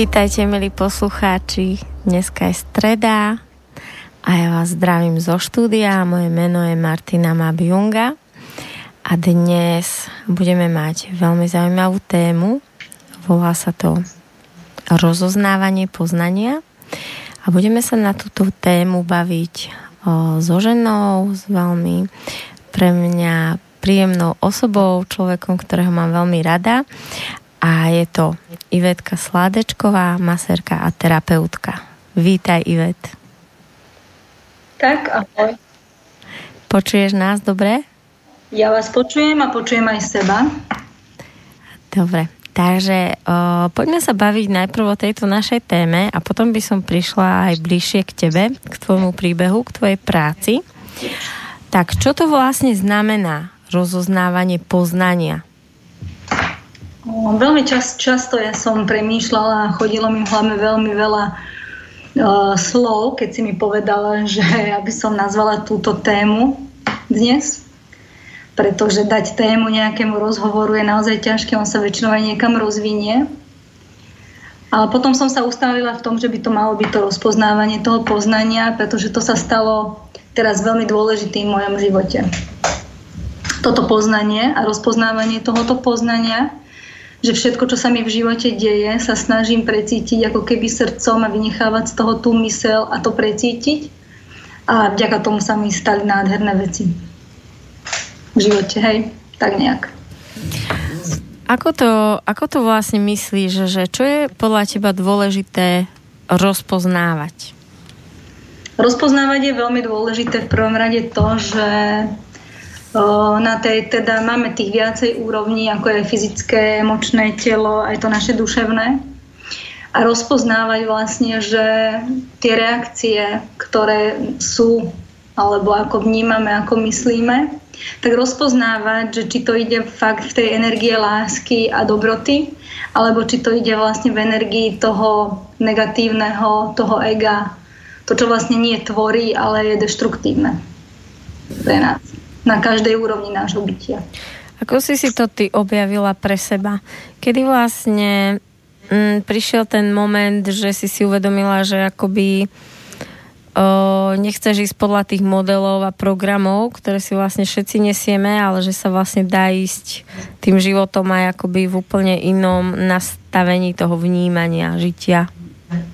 Vítajte, milí poslucháči. Dneska je streda a ja vás zdravím zo štúdia. Moje meno je Martina Mabjunga a dnes budeme mať veľmi zaujímavú tému. Volá sa to rozoznávanie poznania a budeme sa na túto tému baviť o, so ženou, s veľmi pre mňa príjemnou osobou, človekom, ktorého mám veľmi rada a je to Ivetka Sládečková, maserka a terapeutka. Vítaj, Ivet. Tak, ahoj. Počuješ nás dobre? Ja vás počujem a počujem aj seba. Dobre, takže o, poďme sa baviť najprv o tejto našej téme a potom by som prišla aj bližšie k tebe, k tvojmu príbehu, k tvojej práci. Tak čo to vlastne znamená rozoznávanie poznania? No, veľmi čas, často ja som premýšľala a chodilo mi v hlave veľmi veľa uh, slov, keď si mi povedala, že aby som nazvala túto tému dnes, pretože dať tému nejakému rozhovoru je naozaj ťažké, on sa väčšinou aj niekam rozvinie. Ale potom som sa ustavila v tom, že by to malo byť to rozpoznávanie toho poznania, pretože to sa stalo teraz veľmi dôležitým v mojom živote. Toto poznanie a rozpoznávanie tohoto poznania že všetko, čo sa mi v živote deje, sa snažím precítiť ako keby srdcom a vynechávať z toho tú mysel a to precítiť. A vďaka tomu sa mi stali nádherné veci v živote, hej, tak nejak. Ako to, ako to vlastne myslíš, že čo je podľa teba dôležité rozpoznávať? Rozpoznávať je veľmi dôležité v prvom rade to, že na tej, teda máme tých viacej úrovní, ako je fyzické, emočné telo, aj to naše duševné. A rozpoznávať vlastne, že tie reakcie, ktoré sú, alebo ako vnímame, ako myslíme, tak rozpoznávať, že či to ide fakt v tej energie lásky a dobroty, alebo či to ide vlastne v energii toho negatívneho, toho ega, to, čo vlastne nie tvorí, ale je deštruktívne pre nás na každej úrovni nášho bytia. Ako si si to ty objavila pre seba? Kedy vlastne mm, prišiel ten moment, že si si uvedomila, že akoby o, nechceš ísť podľa tých modelov a programov, ktoré si vlastne všetci nesieme, ale že sa vlastne dá ísť tým životom aj akoby v úplne inom nastavení toho vnímania, žitia.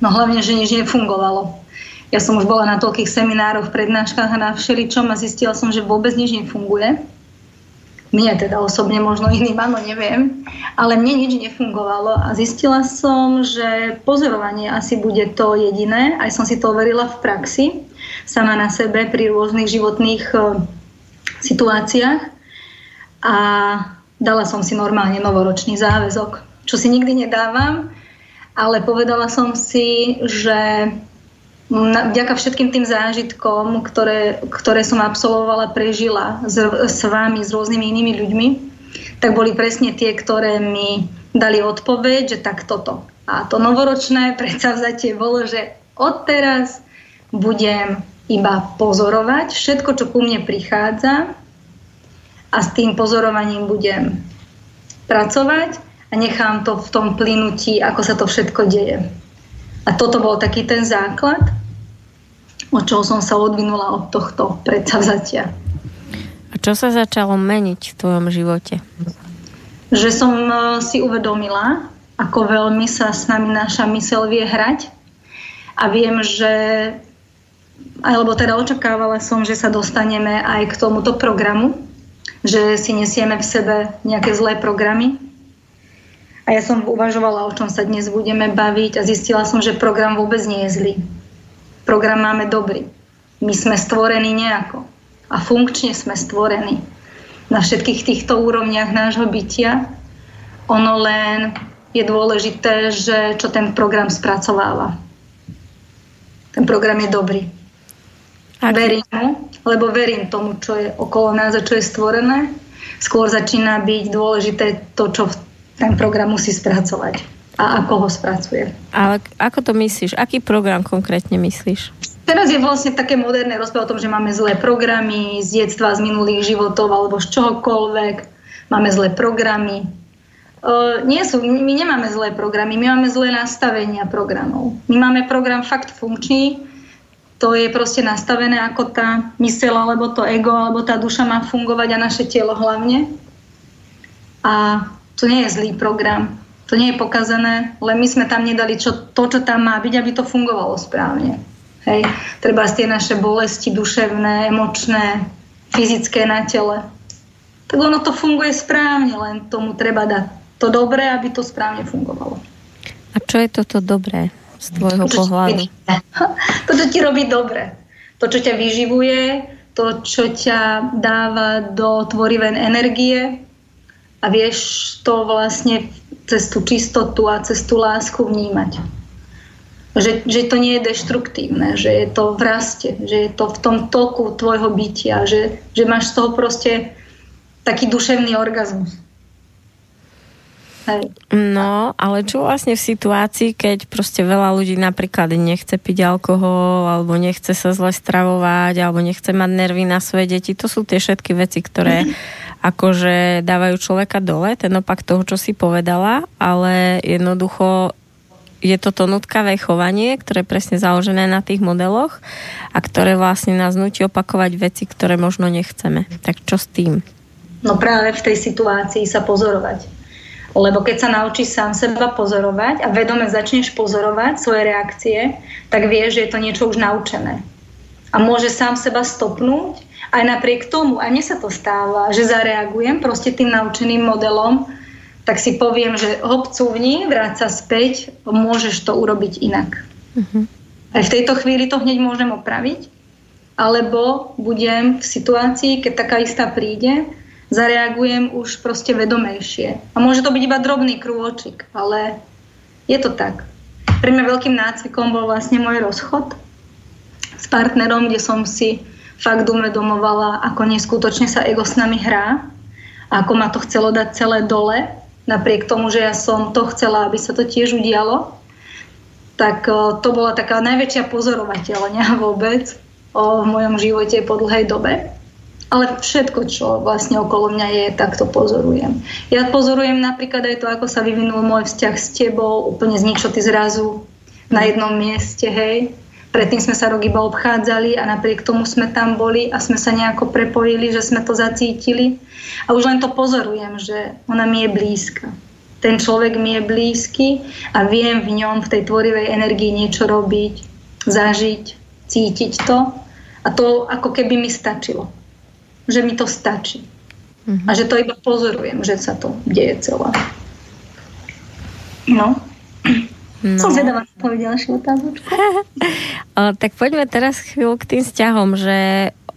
No hlavne, že nič nefungovalo ja som už bola na toľkých seminároch, prednáškach a na všeličom a zistila som, že vôbec nič nefunguje. Mne teda osobne, možno iným, áno, neviem. Ale mne nič nefungovalo a zistila som, že pozorovanie asi bude to jediné. Aj som si to overila v praxi, sama na sebe pri rôznych životných uh, situáciách. A dala som si normálne novoročný záväzok, čo si nikdy nedávam, ale povedala som si, že vďaka všetkým tým zážitkom, ktoré, ktoré som absolvovala, prežila s, s vami, s rôznymi inými ľuďmi, tak boli presne tie, ktoré mi dali odpoveď, že tak toto. A to novoročné predsavzatie bolo, že odteraz budem iba pozorovať všetko, čo ku mne prichádza a s tým pozorovaním budem pracovať a nechám to v tom plynutí, ako sa to všetko deje. A toto bol taký ten základ, od čoho som sa odvinula od tohto predsavzatia. A čo sa začalo meniť v tvojom živote? Že som e, si uvedomila, ako veľmi sa s nami naša mysel vie hrať a viem, že alebo teda očakávala som, že sa dostaneme aj k tomuto programu, že si nesieme v sebe nejaké zlé programy, a ja som uvažovala, o čom sa dnes budeme baviť a zistila som, že program vôbec nie je zlý. Program máme dobrý. My sme stvorení nejako. A funkčne sme stvorení. Na všetkých týchto úrovniach nášho bytia. Ono len je dôležité, že čo ten program spracováva. Ten program je dobrý. Aký? Verím mu, lebo verím tomu, čo je okolo nás a čo je stvorené Skôr začína byť dôležité to, čo ten program musí spracovať a ako ho spracuje. Ale ako to myslíš? Aký program konkrétne myslíš? Teraz je vlastne také moderné rozprávať o tom, že máme zlé programy z detstva, z minulých životov alebo z čohokoľvek. Máme zlé programy. Uh, nie sú, my nemáme zlé programy, my máme zlé nastavenia programov. My máme program fakt funkčný, to je proste nastavené, ako tá mysel, alebo to ego, alebo tá duša má fungovať a naše telo hlavne. A to nie je zlý program, to nie je pokazané, len my sme tam nedali čo, to, čo tam má byť, aby to fungovalo správne. Hej. Treba tie naše bolesti duševné, emočné, fyzické na tele. Tak ono to funguje správne, len tomu treba dať to dobré, aby to správne fungovalo. A čo je toto dobré z tvojho to, pohľadu? To, čo ti robí dobre. To, čo ťa vyživuje, to, čo ťa dáva do tvorivej energie a vieš to vlastne cez tú čistotu a cez tú lásku vnímať že, že to nie je deštruktívne, že je to v raste, že je to v tom toku tvojho bytia, že, že máš z toho proste taký duševný orgazmus. Hej. No, ale čo vlastne v situácii, keď proste veľa ľudí napríklad nechce piť alkohol, alebo nechce sa zle stravovať, alebo nechce mať nervy na svoje deti, to sú tie všetky veci, ktoré akože dávajú človeka dole, ten opak toho, čo si povedala, ale jednoducho je toto nutkavé chovanie, ktoré je presne založené na tých modeloch a ktoré vlastne nás nutí opakovať veci, ktoré možno nechceme. Tak čo s tým? No práve v tej situácii sa pozorovať. Lebo keď sa naučíš sám seba pozorovať a vedome začneš pozorovať svoje reakcie, tak vieš, že je to niečo už naučené. A môže sám seba stopnúť aj napriek tomu, a mne sa to stáva, že zareagujem proste tým naučeným modelom, tak si poviem, že hop cúvni, vráť sa späť, môžeš to urobiť inak. Uh-huh. Aj v tejto chvíli to hneď môžem opraviť, alebo budem v situácii, keď taká istá príde, zareagujem už proste vedomejšie. A môže to byť iba drobný krôčik, ale je to tak. Pre mňa veľkým nácvikom bol vlastne môj rozchod s partnerom, kde som si fakt uvedomovala, ako neskutočne sa ego s nami hrá, ako ma to chcelo dať celé dole napriek tomu, že ja som to chcela, aby sa to tiež udialo, tak e, to bola taká najväčšia pozorovateľňa vôbec v mojom živote po dlhej dobe. Ale všetko, čo vlastne okolo mňa je, tak to pozorujem. Ja pozorujem napríklad aj to, ako sa vyvinul môj vzťah s tebou, úplne z ničoty zrazu na jednom mieste, hej Predtým sme sa rok iba obchádzali a napriek tomu sme tam boli a sme sa nejako prepojili, že sme to zacítili. A už len to pozorujem, že ona mi je blízka. Ten človek mi je blízky a viem v ňom, v tej tvorivej energii niečo robiť, zažiť, cítiť to. A to ako keby mi stačilo. Že mi to stačí. Mm-hmm. A že to iba pozorujem, že sa to deje celé. No. No. Som zvedavá na tvoju ďalšiu otázočku. tak poďme teraz chvíľu k tým vzťahom, že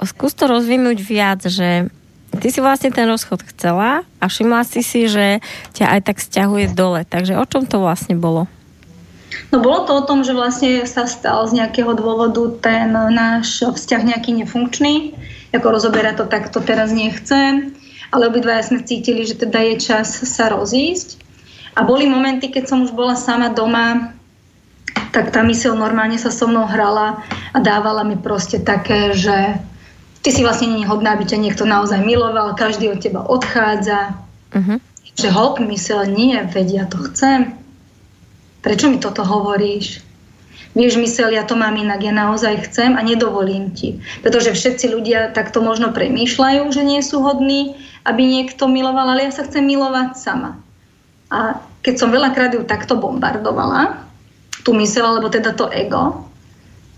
skús to rozvinúť viac, že ty si vlastne ten rozchod chcela a všimla si si, že ťa aj tak stiahuje dole. Takže o čom to vlastne bolo? No bolo to o tom, že vlastne sa stal z nejakého dôvodu ten náš vzťah nejaký nefunkčný. Ako rozoberať to takto teraz nechcem. Ale obidvaja sme cítili, že teda je čas sa rozísť. A boli momenty, keď som už bola sama doma, tak tá mysel normálne sa so mnou hrala a dávala mi proste také, že ty si vlastne nie hodná, aby ťa niekto naozaj miloval, každý od teba odchádza. Uh-huh. Že hop, mysel, nie, veď ja to chcem. Prečo mi toto hovoríš? Vieš, mysel, ja to mám inak, ja naozaj chcem a nedovolím ti. Pretože všetci ľudia takto možno premýšľajú, že nie sú hodní, aby niekto miloval, ale ja sa chcem milovať sama. A keď som veľakrát ju takto bombardovala, tú mysel, alebo teda to ego,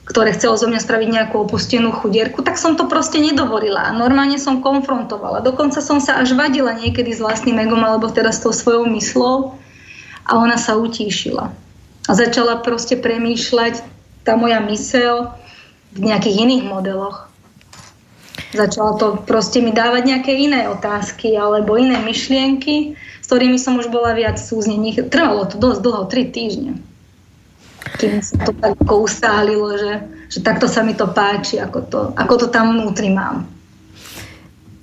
ktoré chcelo zo mňa spraviť nejakú opustenú chudierku, tak som to proste nedovolila. Normálne som konfrontovala. Dokonca som sa až vadila niekedy s vlastným egom, alebo teda s tou svojou myslou a ona sa utíšila. A začala proste premýšľať tá moja mysel v nejakých iných modeloch. Začala to proste mi dávať nejaké iné otázky alebo iné myšlienky, ktorými som už bola viac súznených. Trvalo to dosť dlho, tri týždne. Kým sa to tak ustálilo, že, že takto sa mi to páči, ako to, ako to tam vnútri mám.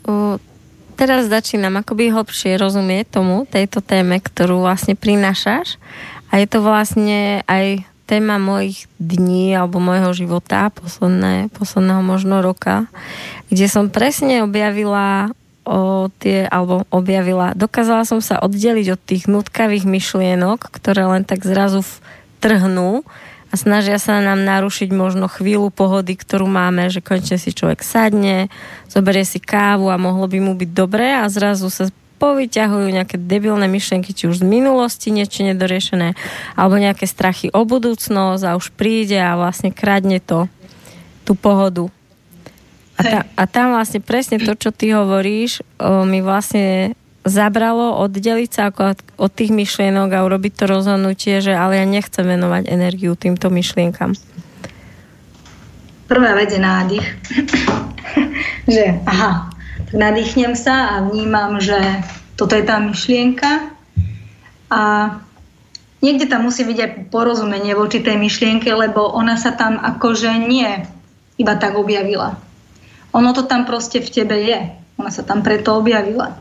O, teraz začínam akoby hlbšie rozumieť tomu, tejto téme, ktorú vlastne prinášaš. A je to vlastne aj téma mojich dní alebo môjho života, posledné, posledného možno roka, kde som presne objavila o tie, alebo objavila, dokázala som sa oddeliť od tých nutkavých myšlienok, ktoré len tak zrazu trhnú a snažia sa nám narušiť možno chvíľu pohody, ktorú máme, že konečne si človek sadne, zoberie si kávu a mohlo by mu byť dobré a zrazu sa povyťahujú nejaké debilné myšlienky, či už z minulosti niečo nedoriešené, alebo nejaké strachy o budúcnosť a už príde a vlastne kradne to, tú pohodu. A, tá, a tam vlastne presne to, čo ty hovoríš, o, mi vlastne zabralo oddeliť sa ako od tých myšlienok a urobiť to rozhodnutie, že ale ja nechcem venovať energiu týmto myšlienkam. Prvá vec je nádych. že aha, tak nadýchnem sa a vnímam, že toto je tá myšlienka a niekde tam musí byť aj porozumenie voči tej myšlienke, lebo ona sa tam akože nie iba tak objavila. Ono to tam proste v tebe je. Ona sa tam preto objavila.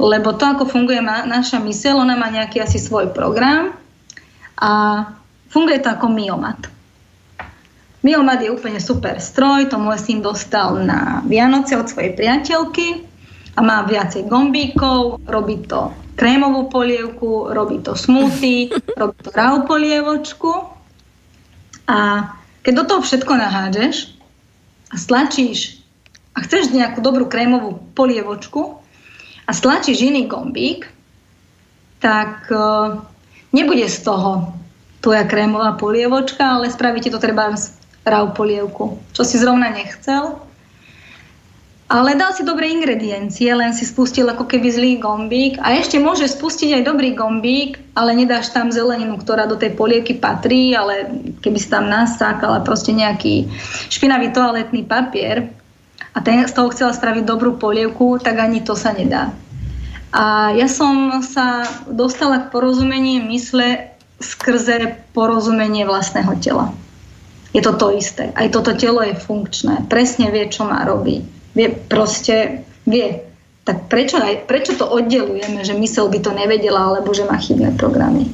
Lebo to, ako funguje naša myseľ, ona má nejaký asi svoj program a funguje to ako miomat. Miomat je úplne super stroj, to môj syn dostal na Vianoce od svojej priateľky a má viacej gombíkov, robí to krémovú polievku, robí to smoothie, robí to raw polievočku a keď do toho všetko nahádžeš a stlačíš a chceš nejakú dobrú krémovú polievočku, a stlačíš iný gombík, tak uh, nebude z toho tvoja krémová polievočka, ale spraví ti to treba raw polievku, čo si zrovna nechcel. Ale dal si dobré ingrediencie, len si spustil ako keby zlý gombík a ešte môže spustiť aj dobrý gombík, ale nedáš tam zeleninu, ktorá do tej polievky patrí, ale keby si tam nasákala proste nejaký špinavý toaletný papier, a ten z toho chcela spraviť dobrú polievku, tak ani to sa nedá. A ja som sa dostala k porozumeniu mysle skrze porozumenie vlastného tela. Je to to isté. Aj toto telo je funkčné. Presne vie, čo má robiť. Vie, proste vie. Tak prečo, aj, prečo to oddelujeme, že mysel by to nevedela, alebo že má chybné programy?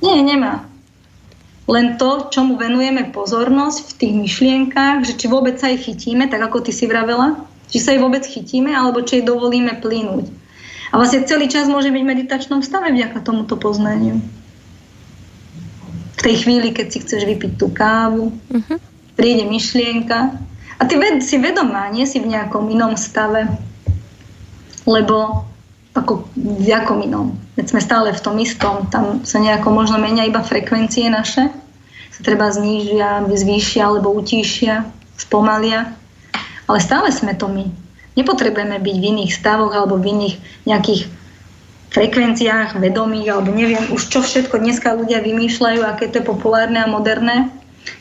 Nie, nemá len to, čomu venujeme pozornosť v tých myšlienkách, že či vôbec sa ich chytíme, tak ako ty si vravela, či sa ich vôbec chytíme, alebo či ich dovolíme plynúť. A vlastne celý čas môže byť v meditačnom stave vďaka tomuto poznaniu. V tej chvíli, keď si chceš vypiť tú kávu, uh-huh. príde myšlienka a ty ved, si vedomá, nie si v nejakom inom stave, lebo ako v jakom inom. Veď sme stále v tom istom, tam sa nejako možno menia iba frekvencie naše, sa treba znížia, zvýšia alebo utíšia, spomalia, ale stále sme to my. Nepotrebujeme byť v iných stavoch alebo v iných nejakých frekvenciách vedomých alebo neviem už čo všetko dneska ľudia vymýšľajú, aké to je populárne a moderné,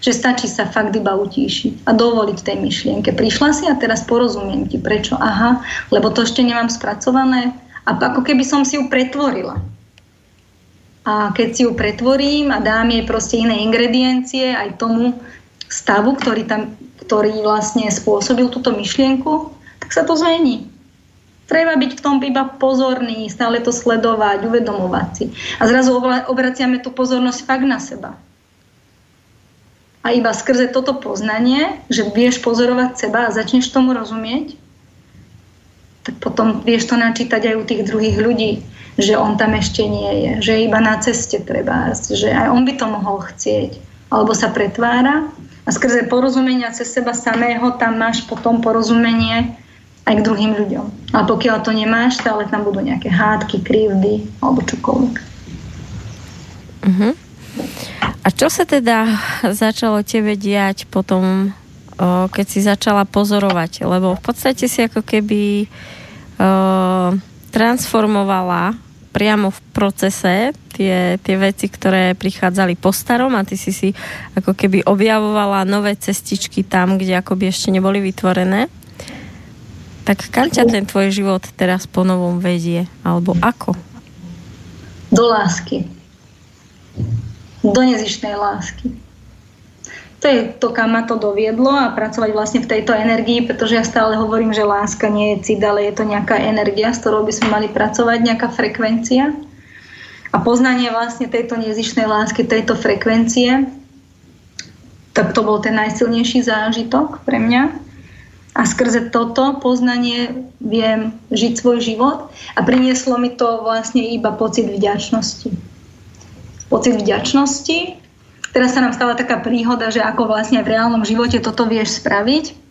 že stačí sa fakt iba utíšiť a dovoliť tej myšlienke. Prišla si a teraz porozumiem ti prečo. Aha, lebo to ešte nemám spracované, a ako keby som si ju pretvorila. A keď si ju pretvorím a dám jej proste iné ingrediencie aj tomu stavu, ktorý, tam, ktorý vlastne spôsobil túto myšlienku, tak sa to zmení. Treba byť v tom iba pozorný, stále to sledovať, uvedomovať si. A zrazu obraciame tú pozornosť fakt na seba. A iba skrze toto poznanie, že vieš pozorovať seba a začneš tomu rozumieť, tak potom vieš to načítať aj u tých druhých ľudí, že on tam ešte nie je, že iba na ceste treba, že aj on by to mohol chcieť. Alebo sa pretvára a skrze porozumenia cez seba samého tam máš potom porozumenie aj k druhým ľuďom. Ale pokiaľ to nemáš, stále tam budú nejaké hádky, krivdy alebo čokoľvek. Uh-huh. A čo sa teda začalo tebe diať potom, keď si začala pozorovať? Lebo v podstate si ako keby transformovala priamo v procese tie, tie veci, ktoré prichádzali po starom a ty si si ako keby objavovala nové cestičky tam, kde akoby ešte neboli vytvorené. Tak kam ťa ten tvoj život teraz po novom vedie? Alebo ako? Do lásky. Do nezištnej lásky. To je to, kam ma to doviedlo a pracovať vlastne v tejto energii, pretože ja stále hovorím, že láska nie je cit, ale je to nejaká energia, s ktorou by sme mali pracovať, nejaká frekvencia. A poznanie vlastne tejto nezišnej lásky, tejto frekvencie, tak to bol ten najsilnejší zážitok pre mňa. A skrze toto poznanie viem žiť svoj život a prinieslo mi to vlastne iba pocit vďačnosti. Pocit vďačnosti, teraz sa nám stala taká príhoda, že ako vlastne v reálnom živote toto vieš spraviť.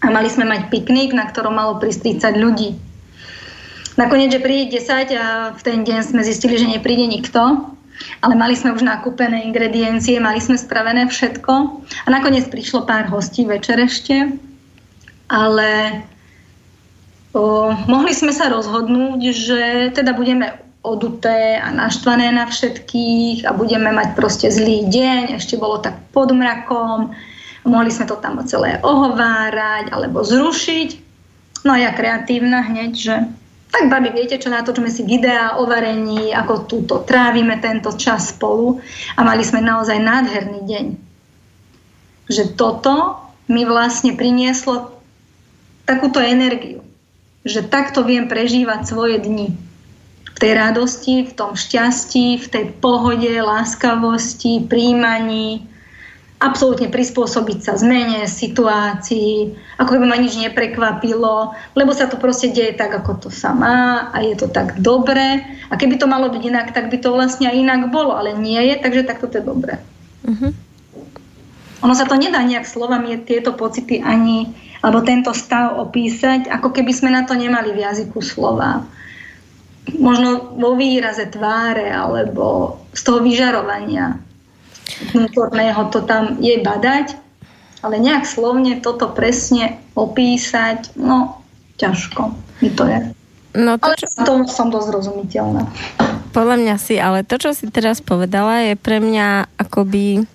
A mali sme mať piknik, na ktorom malo prísť 30 ľudí. Nakoniec, že príde 10 a v ten deň sme zistili, že nepríde nikto, ale mali sme už nakúpené ingrediencie, mali sme spravené všetko a nakoniec prišlo pár hostí večer ešte, ale o, mohli sme sa rozhodnúť, že teda budeme oduté a naštvané na všetkých a budeme mať proste zlý deň, ešte bolo tak pod mrakom, mohli sme to tam celé ohovárať alebo zrušiť. No a ja kreatívna hneď, že tak babi, viete čo, natočíme si videá o varení, ako túto trávime tento čas spolu. A mali sme naozaj nádherný deň. Že toto mi vlastne prinieslo takúto energiu, že takto viem prežívať svoje dni v tej radosti, v tom šťastí, v tej pohode, láskavosti, príjmaní, absolútne prispôsobiť sa zmene, situácii, ako by ma nič neprekvapilo, lebo sa to proste deje tak, ako to sa má a je to tak dobré. A keby to malo byť inak, tak by to vlastne aj inak bolo, ale nie je, takže takto to je dobré. Uh-huh. Ono sa to nedá nejak slovami tieto pocity ani, alebo tento stav opísať, ako keby sme na to nemali v jazyku slova možno vo výraze tváre alebo z toho vyžarovania vnútorného to tam je badať, ale nejak slovne toto presne opísať, no ťažko mi to je. No to, ale čo... to som dosť rozumiteľná. Podľa mňa si, ale to, čo si teraz povedala, je pre mňa akoby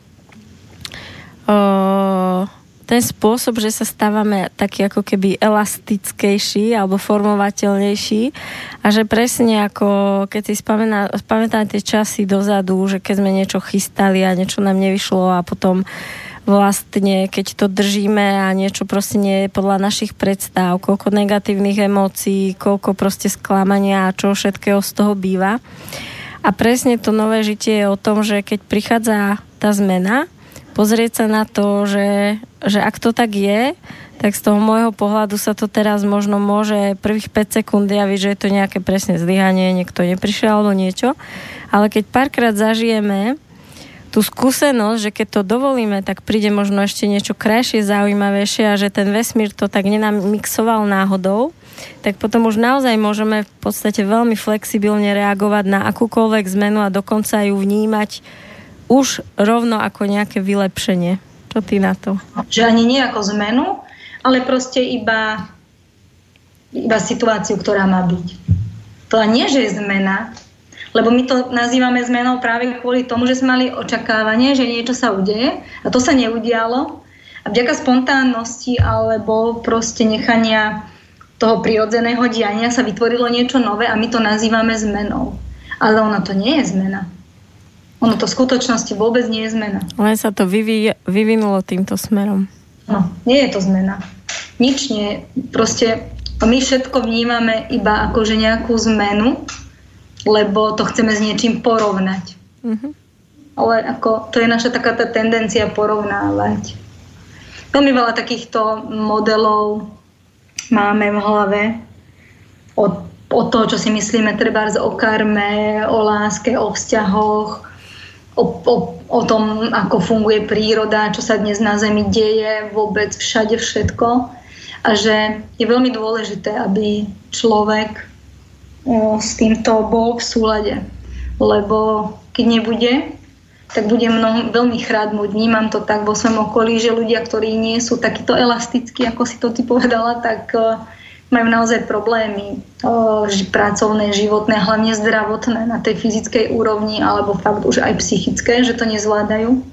o, ten spôsob, že sa stávame taký ako keby elastickejší alebo formovateľnejší a že presne ako keď si spamená, spamätám tie časy dozadu, že keď sme niečo chystali a niečo nám nevyšlo a potom vlastne, keď to držíme a niečo proste nie je podľa našich predstav, koľko negatívnych emócií, koľko proste sklamania a čo všetkého z toho býva. A presne to nové žitie je o tom, že keď prichádza tá zmena, pozrieť sa na to, že, že ak to tak je, tak z toho môjho pohľadu sa to teraz možno môže prvých 5 sekúnd javiť, že je to nejaké presne zlyhanie, niekto neprišiel alebo niečo. Ale keď párkrát zažijeme tú skúsenosť, že keď to dovolíme, tak príde možno ešte niečo krajšie, zaujímavejšie a že ten vesmír to tak nenamixoval náhodou, tak potom už naozaj môžeme v podstate veľmi flexibilne reagovať na akúkoľvek zmenu a dokonca ju vnímať už rovno ako nejaké vylepšenie. Čo ty na to? Že ani nie ako zmenu, ale proste iba, iba situáciu, ktorá má byť. To nie, že je zmena, lebo my to nazývame zmenou práve kvôli tomu, že sme mali očakávanie, že niečo sa udeje a to sa neudialo. A vďaka spontánnosti alebo proste nechania toho prirodzeného diania sa vytvorilo niečo nové a my to nazývame zmenou. Ale ono to nie je zmena. Ono to v skutočnosti vôbec nie je zmena. Len sa to vyví, vyvinulo týmto smerom. No, nie je to zmena. Nič nie. Proste my všetko vnímame iba ako že nejakú zmenu, lebo to chceme s niečím porovnať. Uh-huh. Ale ako, to je naša taká tá tendencia porovnávať. Veľmi veľa takýchto modelov máme v hlave od, od toho, čo si myslíme treba o karme, o láske, o vzťahoch, o, o, o tom, ako funguje príroda, čo sa dnes na Zemi deje, vôbec všade všetko. A že je veľmi dôležité, aby človek s týmto bol v súlade. Lebo keď nebude, tak bude mnoho, veľmi chradnúť. Vnímam to tak vo svojom okolí, že ľudia, ktorí nie sú takýto elastickí, ako si to ty povedala, tak majú naozaj problémy o, pracovné, životné, hlavne zdravotné na tej fyzickej úrovni alebo fakt už aj psychické, že to nezvládajú.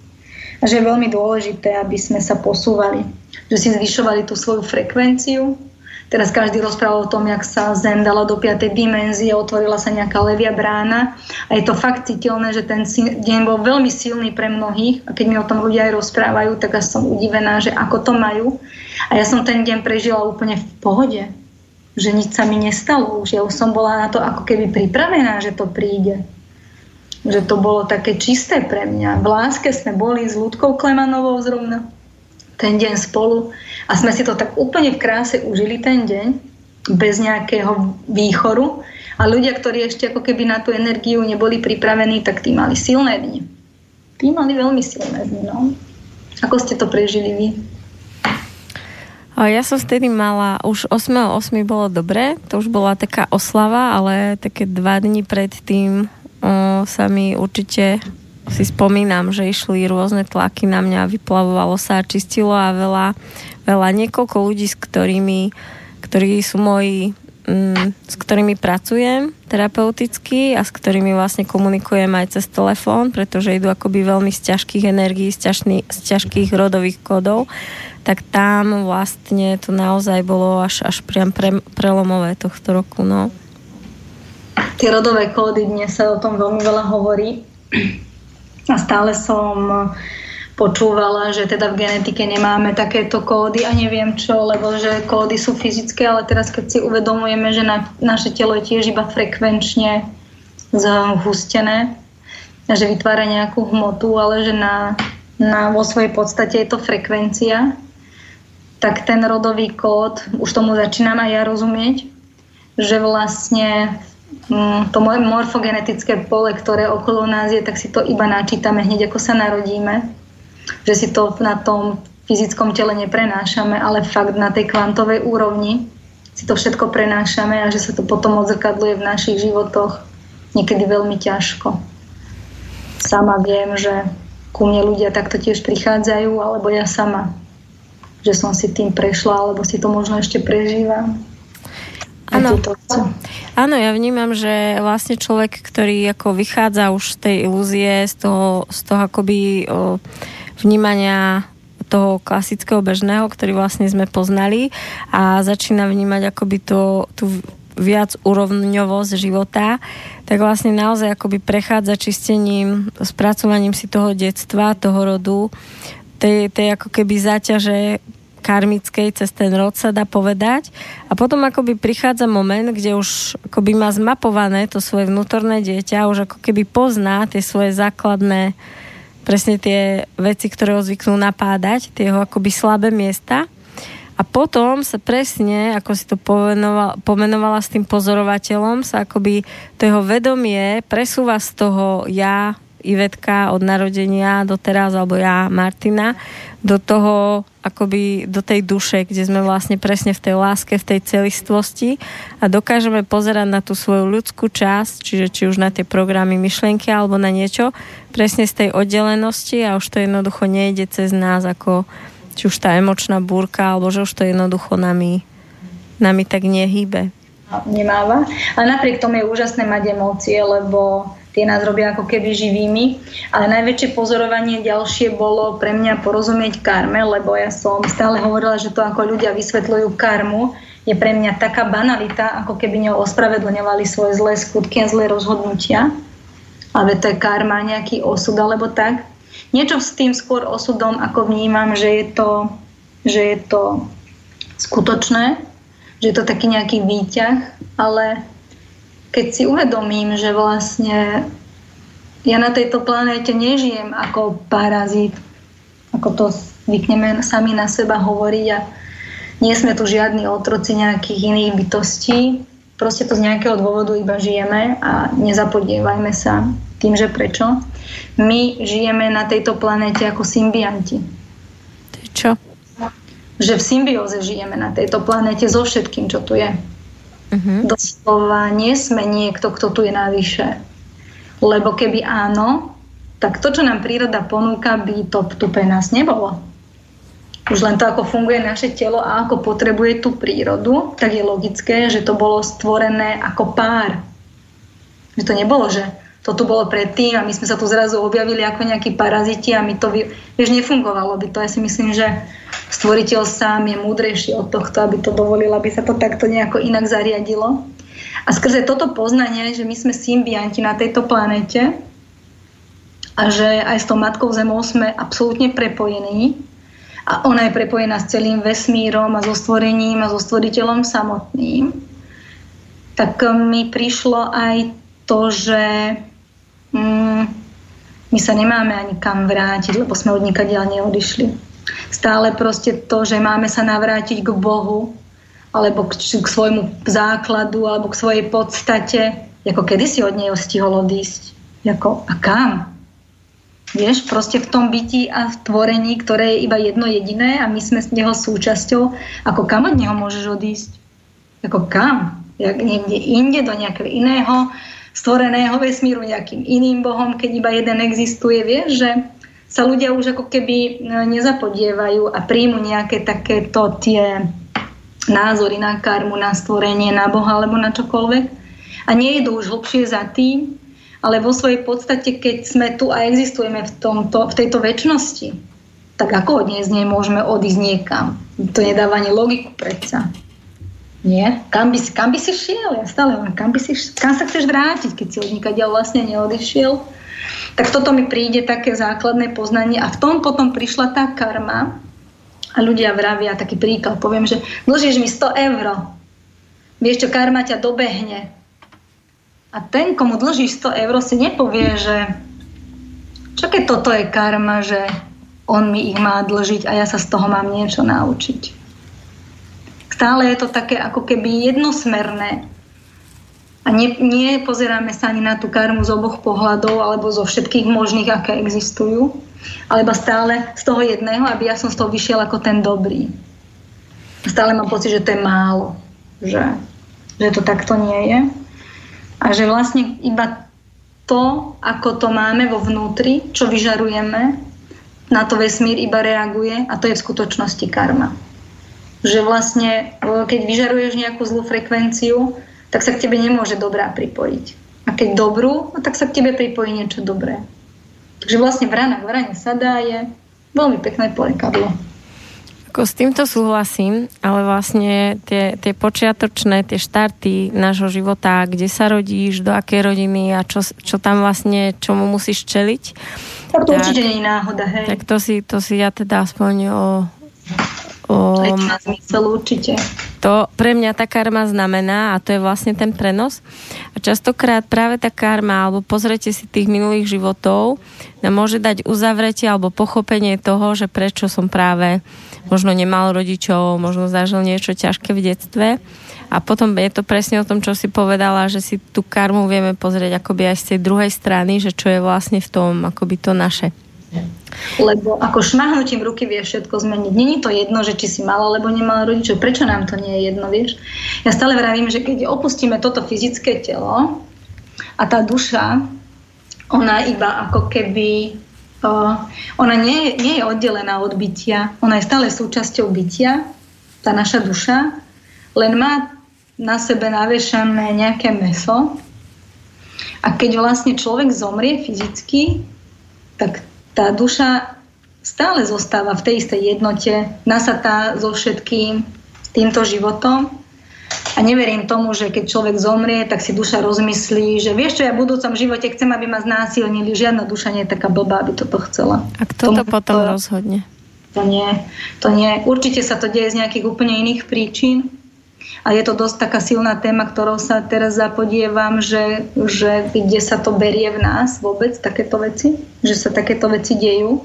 A že je veľmi dôležité, aby sme sa posúvali, že si zvyšovali tú svoju frekvenciu Teraz každý rozprával o tom, jak sa Zem dala do 5. dimenzie, otvorila sa nejaká levia brána a je to fakt citeľné, že ten deň bol veľmi silný pre mnohých a keď mi o tom ľudia aj rozprávajú, tak ja som udivená, že ako to majú. A ja som ten deň prežila úplne v pohode, že nič sa mi nestalo už. Ja už som bola na to ako keby pripravená, že to príde. Že to bolo také čisté pre mňa. V láske sme boli s Ľudkou Klemanovou zrovna ten deň spolu a sme si to tak úplne v kráse užili ten deň, bez nejakého výchoru a ľudia, ktorí ešte ako keby na tú energiu neboli pripravení, tak tí mali silné dni. Tí mali veľmi silné dni, no. Ako ste to prežili vy? Ja som vtedy mala, už 8.8. bolo dobre, to už bola taká oslava, ale také dva dni predtým sa mi určite si spomínam, že išli rôzne tlaky na mňa, vyplavovalo sa, čistilo a veľa, veľa niekoľko ľudí, s ktorými, ktorí sú moji mm, s ktorými pracujem terapeuticky a s ktorými vlastne komunikujem aj cez telefón, pretože idú akoby veľmi z ťažkých energií, z, ťažný, z ťažkých rodových kodov, tak tam vlastne to naozaj bolo až, až priam pre, prelomové tohto roku. No. Tie rodové kódy, dnes sa o tom veľmi veľa hovorí a stále som počúvala, že teda v genetike nemáme takéto kódy a neviem čo, lebo že kódy sú fyzické, ale teraz keď si uvedomujeme, že na, naše telo je tiež iba frekvenčne zhustené, že vytvára nejakú hmotu, ale že na, na, vo svojej podstate je to frekvencia, tak ten rodový kód, už tomu začínam aj ja rozumieť, že vlastne Mm, to moje morfogenetické pole, ktoré okolo nás je, tak si to iba načítame hneď, ako sa narodíme. Že si to na tom fyzickom tele neprenášame, ale fakt na tej kvantovej úrovni si to všetko prenášame a že sa to potom odzrkadluje v našich životoch niekedy veľmi ťažko. Sama viem, že ku mne ľudia takto tiež prichádzajú, alebo ja sama, že som si tým prešla, alebo si to možno ešte prežívam. Áno. Áno, ja vnímam, že vlastne človek, ktorý ako vychádza už z tej ilúzie, z toho, z toho akoby o, vnímania toho klasického bežného, ktorý vlastne sme poznali a začína vnímať akoby to, tú viac úrovňovosť života, tak vlastne naozaj akoby prechádza čistením, spracovaním si toho detstva, toho rodu, tej, tej ako keby záťaže karmickej cez ten rod sa dá povedať. A potom akoby prichádza moment, kde už akoby má zmapované to svoje vnútorné dieťa, už ako keby pozná tie svoje základné presne tie veci, ktoré ho zvyknú napádať, tie jeho akoby slabé miesta. A potom sa presne, ako si to pomenovala, pomenovala s tým pozorovateľom, sa akoby to jeho vedomie presúva z toho ja, Ivetka od narodenia do teraz, alebo ja, Martina, do toho, akoby do tej duše, kde sme vlastne presne v tej láske, v tej celistvosti a dokážeme pozerať na tú svoju ľudskú časť, čiže či už na tie programy myšlienky alebo na niečo, presne z tej oddelenosti a už to jednoducho nejde cez nás ako či už tá emočná búrka, alebo že už to jednoducho nami, nami tak nehýbe. Nemáva. Ale napriek tomu je úžasné mať emócie, lebo tie nás robia ako keby živými. Ale najväčšie pozorovanie ďalšie bolo pre mňa porozumieť karme, lebo ja som stále hovorila, že to ako ľudia vysvetľujú karmu, je pre mňa taká banalita, ako keby ňou ospravedlňovali svoje zlé skutky a zlé rozhodnutia. Ale to je karma, nejaký osud alebo tak. Niečo s tým skôr osudom, ako vnímam, že je to, že je to skutočné, že je to taký nejaký výťah, ale keď si uvedomím, že vlastne ja na tejto planéte nežijem ako parazit, ako to zvykneme sami na seba hovoriť a nie sme tu žiadni otroci nejakých iných bytostí, proste to z nejakého dôvodu iba žijeme a nezapodievajme sa tým, že prečo. My žijeme na tejto planéte ako symbianti. To čo? Že v symbióze žijeme na tejto planéte so všetkým, čo tu je. Uh-huh. Doslova nie sme niekto, kto tu je navyše. Lebo keby áno, tak to, čo nám príroda ponúka, by to tu pre nás nebolo. Už len to, ako funguje naše telo a ako potrebuje tú prírodu, tak je logické, že to bolo stvorené ako pár. Že to nebolo, že to tu bolo predtým a my sme sa tu zrazu objavili ako nejakí paraziti a my to, vieš, nefungovalo by to. Ja si myslím, že stvoriteľ sám je múdrejší od tohto, aby to dovolil, aby sa to takto nejako inak zariadilo. A skrze toto poznanie, že my sme symbianti na tejto planete a že aj s tou matkou zemou sme absolútne prepojení a ona je prepojená s celým vesmírom a so stvorením a so stvoriteľom samotným, tak mi prišlo aj to, že mm, my sa nemáme ani kam vrátiť, lebo sme od nikadiaľ neodišli. Stále proste to, že máme sa navrátiť k Bohu, alebo k, k svojmu základu, alebo k svojej podstate, ako kedy si od nej stihol odísť. Jako, a kam? Vieš, proste v tom byti a v tvorení, ktoré je iba jedno jediné a my sme z neho súčasťou, ako kam od neho môžeš odísť? Ako kam? Jak niekde inde, do nejakého iného stvoreného vesmíru nejakým iným bohom, keď iba jeden existuje, vieš, že sa ľudia už ako keby e, nezapodievajú a príjmu nejaké takéto tie názory na karmu, na stvorenie, na Boha alebo na čokoľvek. A idú už hlbšie za tým, ale vo svojej podstate, keď sme tu a existujeme v, tomto, v tejto väčšnosti, tak ako od nej môžeme odísť niekam? To nedáva ani logiku predsa. Nie? Kam by, kam by si šiel? Ja stále len, kam, by si, kam sa chceš vrátiť, keď si od nikadia vlastne neodišiel? Tak toto mi príde také základné poznanie a v tom potom prišla tá karma a ľudia vravia, taký príklad, poviem, že dlžíš mi 100 eur, vieš čo, karma ťa dobehne. A ten, komu dlžíš 100 eur, si nepovie, že čo keď toto je karma, že on mi ich má dlžiť a ja sa z toho mám niečo naučiť stále je to také ako keby jednosmerné. A nie, nie pozeráme sa ani na tú karmu z oboch pohľadov alebo zo všetkých možných, aké existujú, alebo stále z toho jedného, aby ja som z toho vyšiel ako ten dobrý. Stále mám pocit, že to je málo, že, že to takto nie je. A že vlastne iba to, ako to máme vo vnútri, čo vyžarujeme, na to vesmír iba reaguje a to je v skutočnosti karma že vlastne e, keď vyžaruješ nejakú zlú frekvenciu, tak sa k tebe nemôže dobrá pripojiť. A keď dobrú, no tak sa k tebe pripojí niečo dobré. Takže vlastne vrana k vrane sadá je veľmi pekné porekadlo. Ako s týmto súhlasím, ale vlastne tie, tie počiatočné, tie štarty nášho života, kde sa rodíš, do akej rodiny a čo, čo tam vlastne, čomu musíš čeliť. Tak to tak, určite nie je náhoda, hej. Tak to si, to si ja teda aspoň o, Um, má zmysel určite. To pre mňa tá karma znamená, a to je vlastne ten prenos. A častokrát práve tá karma, alebo pozrite si tých minulých životov, nám môže dať uzavretie alebo pochopenie toho, že prečo som práve možno nemal rodičov, možno zažil niečo ťažké v detstve. A potom je to presne o tom, čo si povedala, že si tú karmu vieme pozrieť akoby aj z tej druhej strany, že čo je vlastne v tom akoby to naše. Lebo ako šmahnutím ruky vie všetko zmeniť. Není to jedno, že či si mala alebo nemala rodičov. Prečo nám to nie je jedno, vieš? Ja stále vravím, že keď opustíme toto fyzické telo a tá duša, ona iba ako keby ona nie, nie je oddelená od bytia, ona je stále súčasťou bytia, tá naša duša, len má na sebe navešané nejaké meso a keď vlastne človek zomrie fyzicky, tak tá duša stále zostáva v tej istej jednote, nasatá so všetkým týmto životom. A neverím tomu, že keď človek zomrie, tak si duša rozmyslí, že vieš čo, ja v budúcom živote chcem, aby ma znásilnili. Žiadna duša nie je taká blbá, aby toto chcela. A kto to potom to, rozhodne? To nie, to nie. Určite sa to deje z nejakých úplne iných príčin. A je to dosť taká silná téma, ktorou sa teraz zapodievam, že, že kde sa to berie v nás vôbec, takéto veci, že sa takéto veci dejú,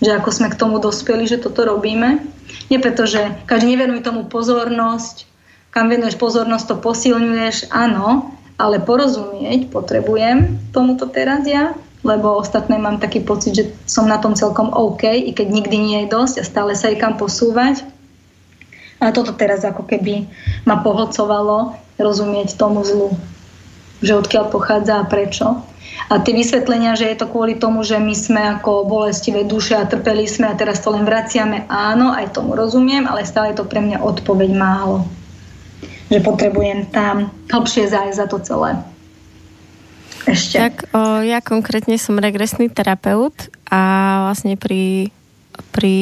že ako sme k tomu dospeli, že toto robíme. Nie preto, že každý nevenuje tomu pozornosť, kam venuješ pozornosť, to posilňuješ, áno, ale porozumieť potrebujem tomuto teraz ja, lebo ostatné mám taký pocit, že som na tom celkom OK, i keď nikdy nie je dosť a stále sa kam posúvať a toto teraz ako keby ma pohlcovalo rozumieť tomu zlu, že odkiaľ pochádza a prečo. A tie vysvetlenia, že je to kvôli tomu, že my sme ako bolestivé duše a trpeli sme a teraz to len vraciame, áno, aj tomu rozumiem, ale stále je to pre mňa odpoveď málo. Že potrebujem tam hlbšie zájsť za to celé. ešte? Tak o, ja konkrétne som regresný terapeut a vlastne pri, pri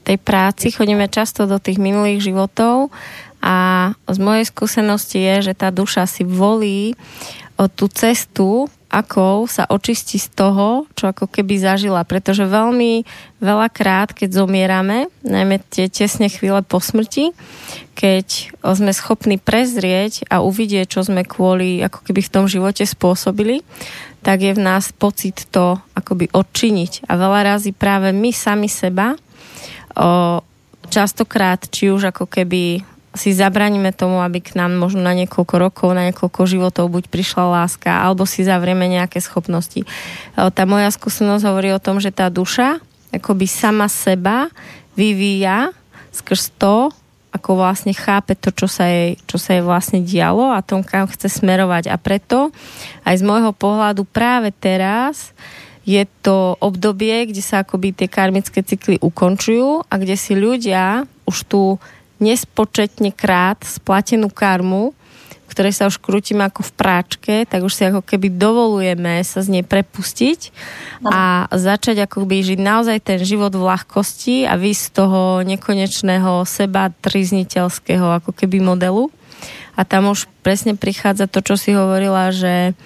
tej práci chodíme často do tých minulých životov a z mojej skúsenosti je, že tá duša si volí tú cestu, akou sa očistí z toho, čo ako keby zažila. Pretože veľmi veľakrát, keď zomierame, najmä tie tesne chvíle po smrti, keď sme schopní prezrieť a uvidieť, čo sme kvôli ako keby v tom živote spôsobili, tak je v nás pocit to akoby odčiniť. A veľa razy práve my sami seba o, častokrát, či už ako keby si zabraníme tomu, aby k nám možno na niekoľko rokov, na niekoľko životov buď prišla láska, alebo si zavrieme nejaké schopnosti. E, tá moja skúsenosť hovorí o tom, že tá duša akoby sama seba vyvíja skrz to, ako vlastne chápe to, čo sa jej, čo sa jej vlastne dialo a tom, kam chce smerovať. A preto aj z môjho pohľadu práve teraz je to obdobie, kde sa akoby tie karmické cykly ukončujú a kde si ľudia už tú nespočetne krát splatenú karmu, ktoré sa už krútime ako v práčke, tak už si ako keby dovolujeme sa z nej prepustiť a začať ako by žiť naozaj ten život v ľahkosti a vysť z toho nekonečného seba trizniteľského ako keby modelu. A tam už presne prichádza to, čo si hovorila, že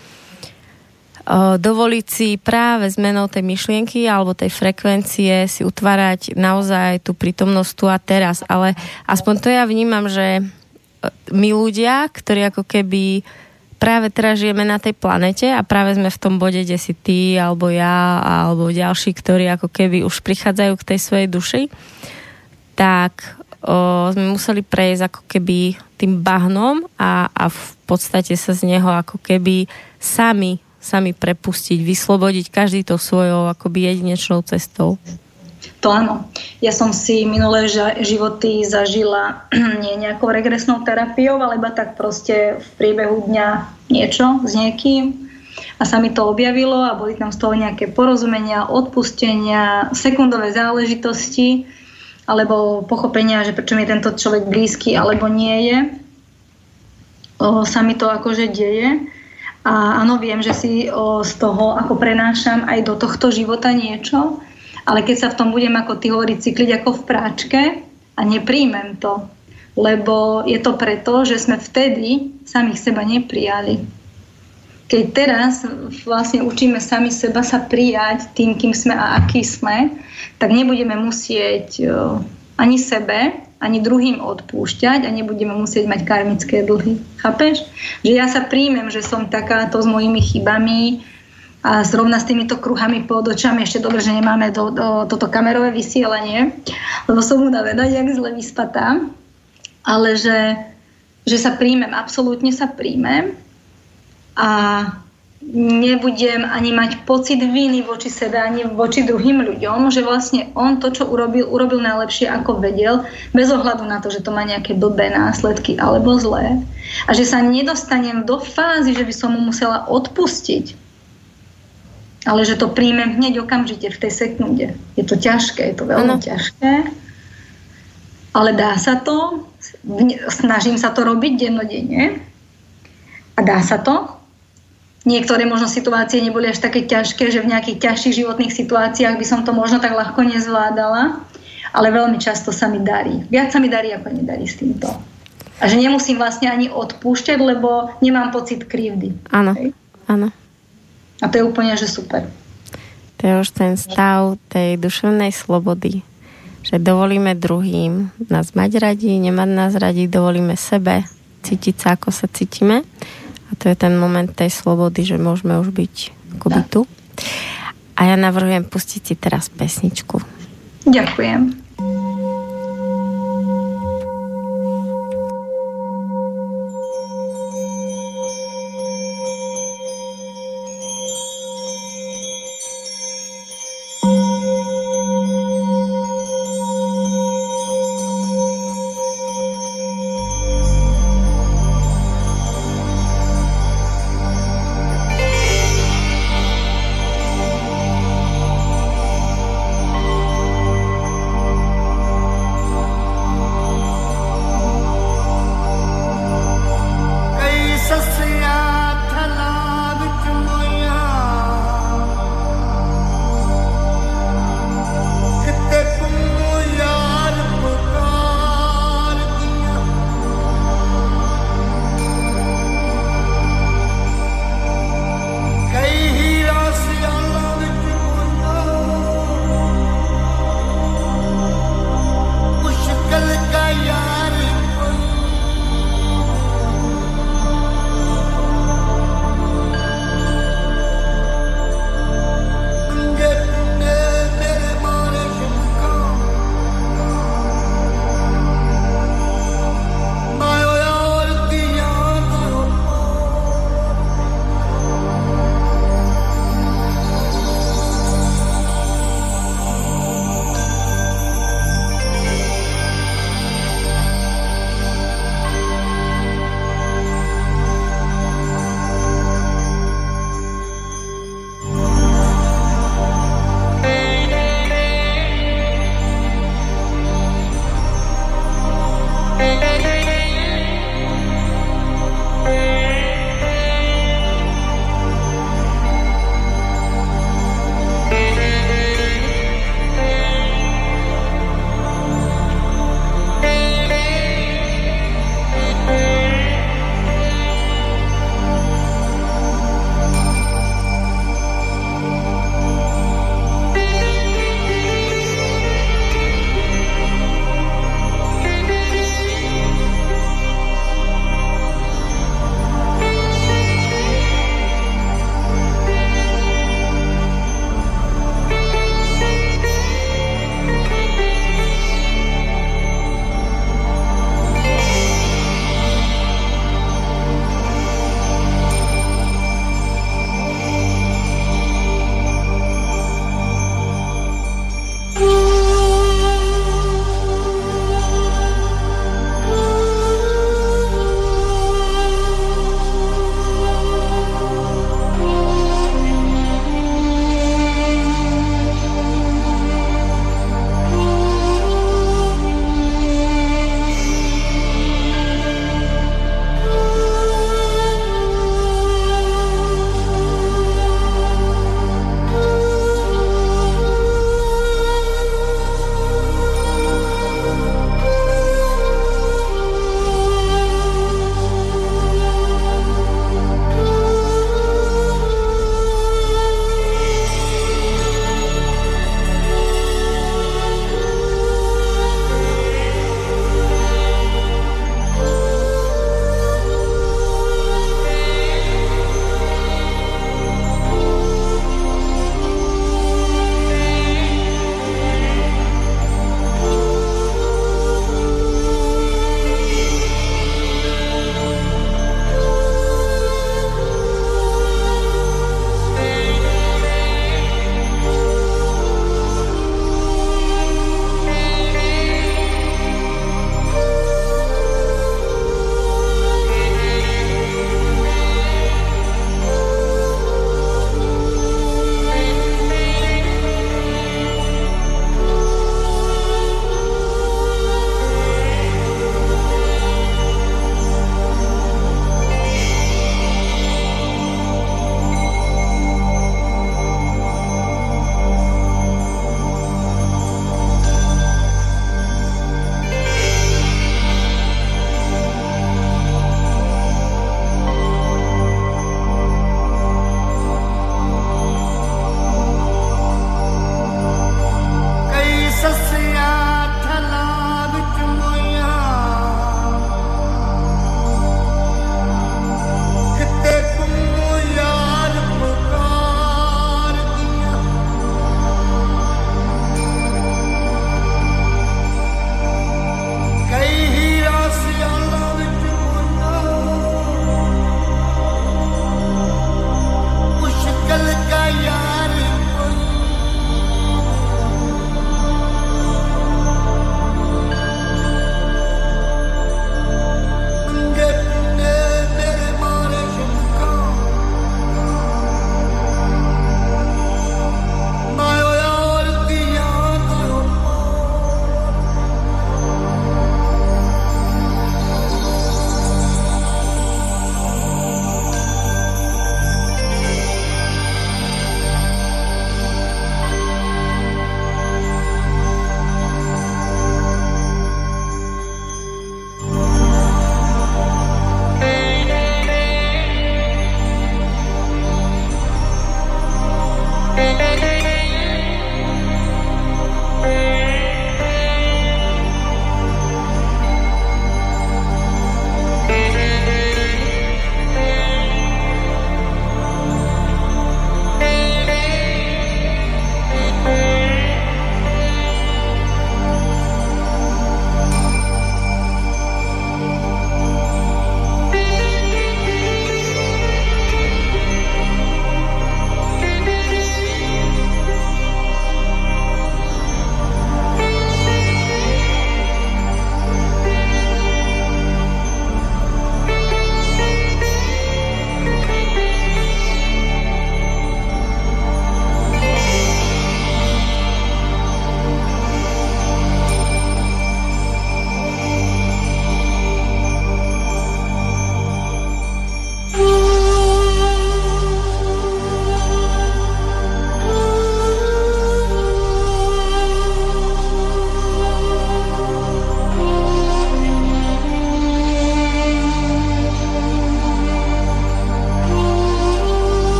dovoliť si práve zmenou tej myšlienky alebo tej frekvencie si utvárať naozaj tú prítomnosť tu a teraz. Ale aspoň to ja vnímam, že e, my ľudia, ktorí ako keby práve teraz žijeme na tej planete a práve sme v tom bode, kde si ty, alebo ja, alebo ďalší, ktorí ako keby už prichádzajú k tej svojej duši, tak o, sme museli prejsť ako keby tým bahnom a, a v podstate sa z neho ako keby sami sami prepustiť, vyslobodiť každý to svojou akoby jedinečnou cestou. To áno. Ja som si minulé životy zažila nie nejakou regresnou terapiou, ale iba tak proste v priebehu dňa niečo s niekým a sa mi to objavilo a boli tam z toho nejaké porozumenia, odpustenia, sekundové záležitosti alebo pochopenia, že prečo mi je tento človek blízky alebo nie je. O, sa mi to akože deje. A áno, viem, že si o, z toho ako prenášam aj do tohto života niečo, ale keď sa v tom budem, ako ty hovorí, cykliť ako v práčke a nepríjmem to, lebo je to preto, že sme vtedy samých seba neprijali. Keď teraz vlastne učíme sami seba sa prijať tým, kým sme a aký sme, tak nebudeme musieť ani sebe, ani druhým odpúšťať a nebudeme musieť mať karmické dlhy. Chápeš? Že ja sa príjmem, že som takáto s mojimi chybami a zrovna s týmito kruhami pod očami, ešte dobre, že nemáme do, do, toto kamerové vysielanie, lebo som unavená, jak zle vyspatá, ale že, že sa príjmem, absolútne sa príjmem a nebudem ani mať pocit viny voči sebe, ani voči druhým ľuďom, že vlastne on to, čo urobil, urobil najlepšie, ako vedel, bez ohľadu na to, že to má nejaké blbé následky alebo zlé. A že sa nedostanem do fázy, že by som mu musela odpustiť, ale že to príjmem hneď okamžite v tej sekunde. Je to ťažké, je to veľmi ano. ťažké, ale dá sa to, snažím sa to robiť dennodenne a dá sa to, Niektoré možno situácie neboli až také ťažké, že v nejakých ťažších životných situáciách by som to možno tak ľahko nezvládala, ale veľmi často sa mi darí. Viac sa mi darí, ako nedarí s týmto. A že nemusím vlastne ani odpúšťať, lebo nemám pocit krivdy. Áno, áno. A to je úplne, že super. To je už ten stav tej duševnej slobody, že dovolíme druhým nás mať radi, nemať nás radi, dovolíme sebe cítiť sa, ako sa cítime a to je ten moment tej slobody, že môžeme už byť akoby tu. A ja navrhujem pustiť si teraz pesničku. Ďakujem.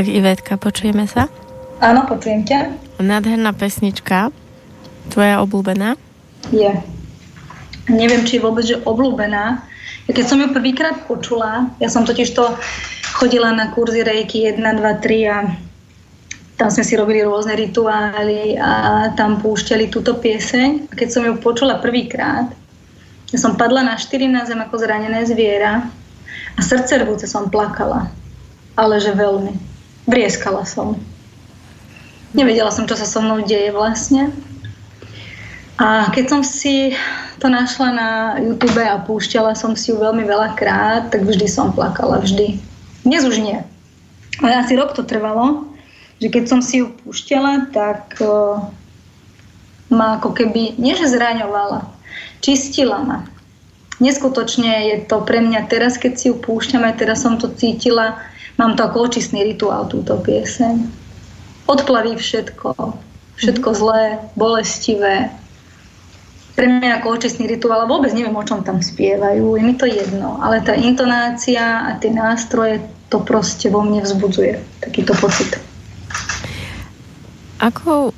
Tak, Ivetka, počujeme sa? Áno, počujem ťa. Nádherná pesnička, tvoja obľúbená? Je. Neviem, či je vôbec, že obľúbená. Keď som ju prvýkrát počula, ja som totiž to chodila na kurzy rejky 1, 2, 3 a tam sme si robili rôzne rituály a tam púšťali túto pieseň. A keď som ju počula prvýkrát, ja som padla na 4 na zem ako zranené zviera a srdce rvúce som plakala. Ale že veľmi. Brieskala som. Nevedela som, čo sa so mnou deje vlastne. A keď som si to našla na YouTube a púšťala som si ju veľmi veľa krát, tak vždy som plakala, vždy. Dnes už nie. Ale asi rok to trvalo, že keď som si ju púšťala, tak uh, ma ako keby, nie že zraňovala, čistila ma. Neskutočne je to pre mňa teraz, keď si ju púšťam, aj teraz som to cítila, mám to ako očistný rituál, túto pieseň. Odplaví všetko, všetko mhm. zlé, bolestivé. Pre mňa ako očistný rituál, vôbec neviem, o čom tam spievajú, je mi to jedno, ale tá intonácia a tie nástroje, to proste vo mne vzbudzuje takýto pocit. Akou,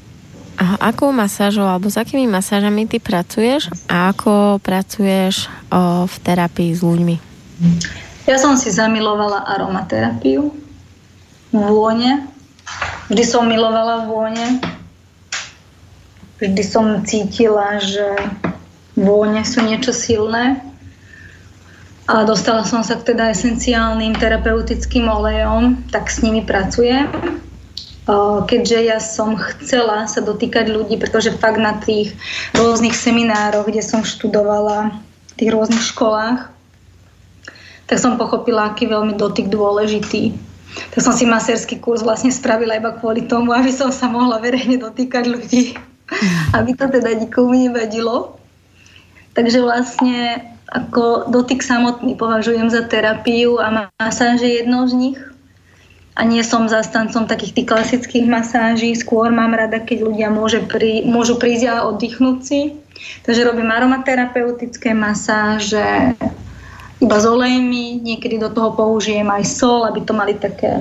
akou masážou alebo s akými masážami ty pracuješ a ako pracuješ o, v terapii s ľuďmi? Ja som si zamilovala aromaterapiu, vône. Vždy som milovala vône. Vždy som cítila, že vône sú niečo silné. A dostala som sa k teda esenciálnym terapeutickým olejom, tak s nimi pracujem keďže ja som chcela sa dotýkať ľudí, pretože fakt na tých rôznych seminároch, kde som študovala v tých rôznych školách, tak som pochopila, aký veľmi dotyk dôležitý. Tak som si maserský kurz vlastne spravila iba kvôli tomu, aby som sa mohla verejne dotýkať ľudí. Aby to teda nikomu nevadilo. Takže vlastne ako dotyk samotný považujem za terapiu a masáž je jednou z nich a nie som zastancom takých tých klasických masáží, skôr mám rada, keď ľudia môže prí, môžu prísť a oddychnúť si. Takže robím aromaterapeutické masáže iba s olejmi, niekedy do toho použijem aj sol, aby to mali také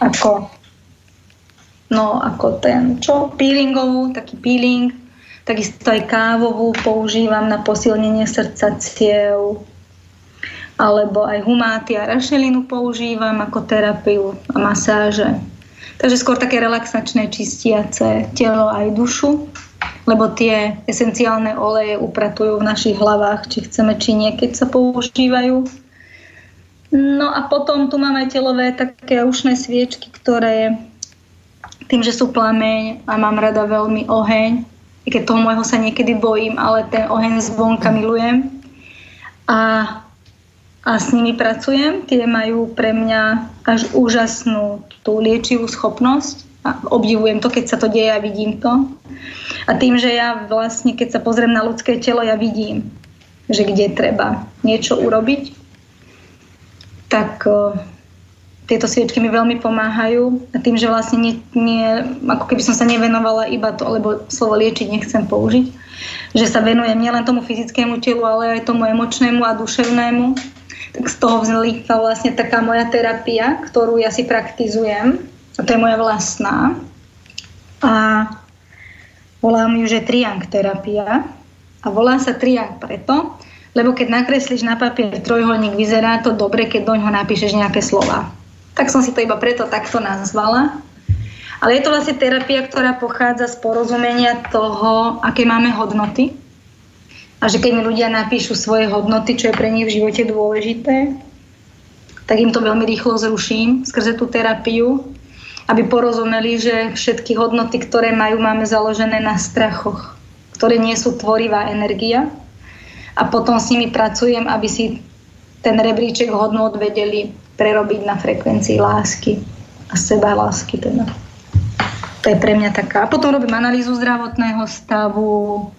ako no ako ten, čo, peelingovú, taký peeling, takisto aj kávovú používam na posilnenie srdca, ciev, alebo aj humáty a rašelinu používam ako terapiu a masáže. Takže skôr také relaxačné, čistiace telo aj dušu, lebo tie esenciálne oleje upratujú v našich hlavách, či chceme, či nie, keď sa používajú. No a potom tu máme telové také ušné sviečky, ktoré tým, že sú plameň a mám rada veľmi oheň, i keď toho môjho sa niekedy bojím, ale ten oheň zvonka milujem. A a s nimi pracujem. Tie majú pre mňa až úžasnú tú liečivú schopnosť a obdivujem to, keď sa to deje a vidím to. A tým, že ja vlastne, keď sa pozriem na ľudské telo, ja vidím, že kde treba niečo urobiť, tak uh, tieto sviečky mi veľmi pomáhajú a tým, že vlastne nie, nie, ako keby som sa nevenovala iba to, lebo slovo liečiť nechcem použiť, že sa venujem nielen tomu fyzickému telu, ale aj tomu emočnému a duševnému, tak z toho vznikla vlastne taká moja terapia, ktorú ja si praktizujem. A to je moja vlastná. A volám ju, že triang terapia. A volá sa triang preto, lebo keď nakreslíš na papier trojholník, vyzerá to dobre, keď do ňoho napíšeš nejaké slova. Tak som si to iba preto takto nazvala. Ale je to vlastne terapia, ktorá pochádza z porozumenia toho, aké máme hodnoty, a že keď mi ľudia napíšu svoje hodnoty, čo je pre nich v živote dôležité, tak im to veľmi rýchlo zruším skrze tú terapiu, aby porozumeli, že všetky hodnoty, ktoré majú, máme založené na strachoch, ktoré nie sú tvorivá energia. A potom s nimi pracujem, aby si ten rebríček hodnot vedeli prerobiť na frekvencii lásky a seba lásky teda. To je pre mňa taká. A potom robím analýzu zdravotného stavu,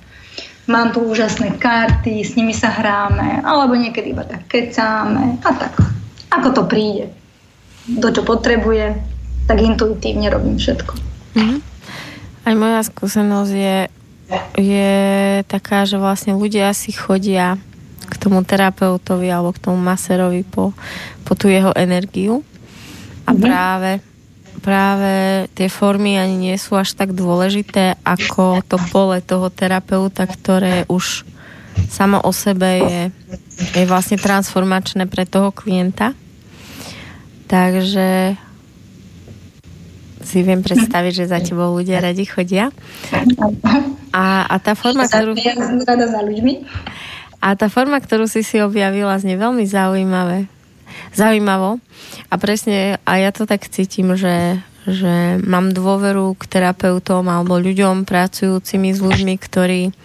mám tu úžasné karty, s nimi sa hráme, alebo niekedy iba tak kecáme a tak. Ako to príde, do čo potrebuje, tak intuitívne robím všetko. Mm-hmm. Aj moja skúsenosť je, je taká, že vlastne ľudia si chodia k tomu terapeutovi alebo k tomu maserovi po, po tú jeho energiu A mm-hmm. práve práve tie formy ani nie sú až tak dôležité ako to pole toho terapeuta, ktoré už samo o sebe je, je vlastne transformačné pre toho klienta. Takže si viem predstaviť, že za tebou ľudia radi chodia. A, a tá forma, ktorú... Rada za ľuďmi. A tá forma, ktorú si si objavila, znie veľmi zaujímavé. Zaujímavo. A presne, a ja to tak cítim, že, že mám dôveru k terapeutom alebo ľuďom pracujúcimi s ľuďmi, ktorí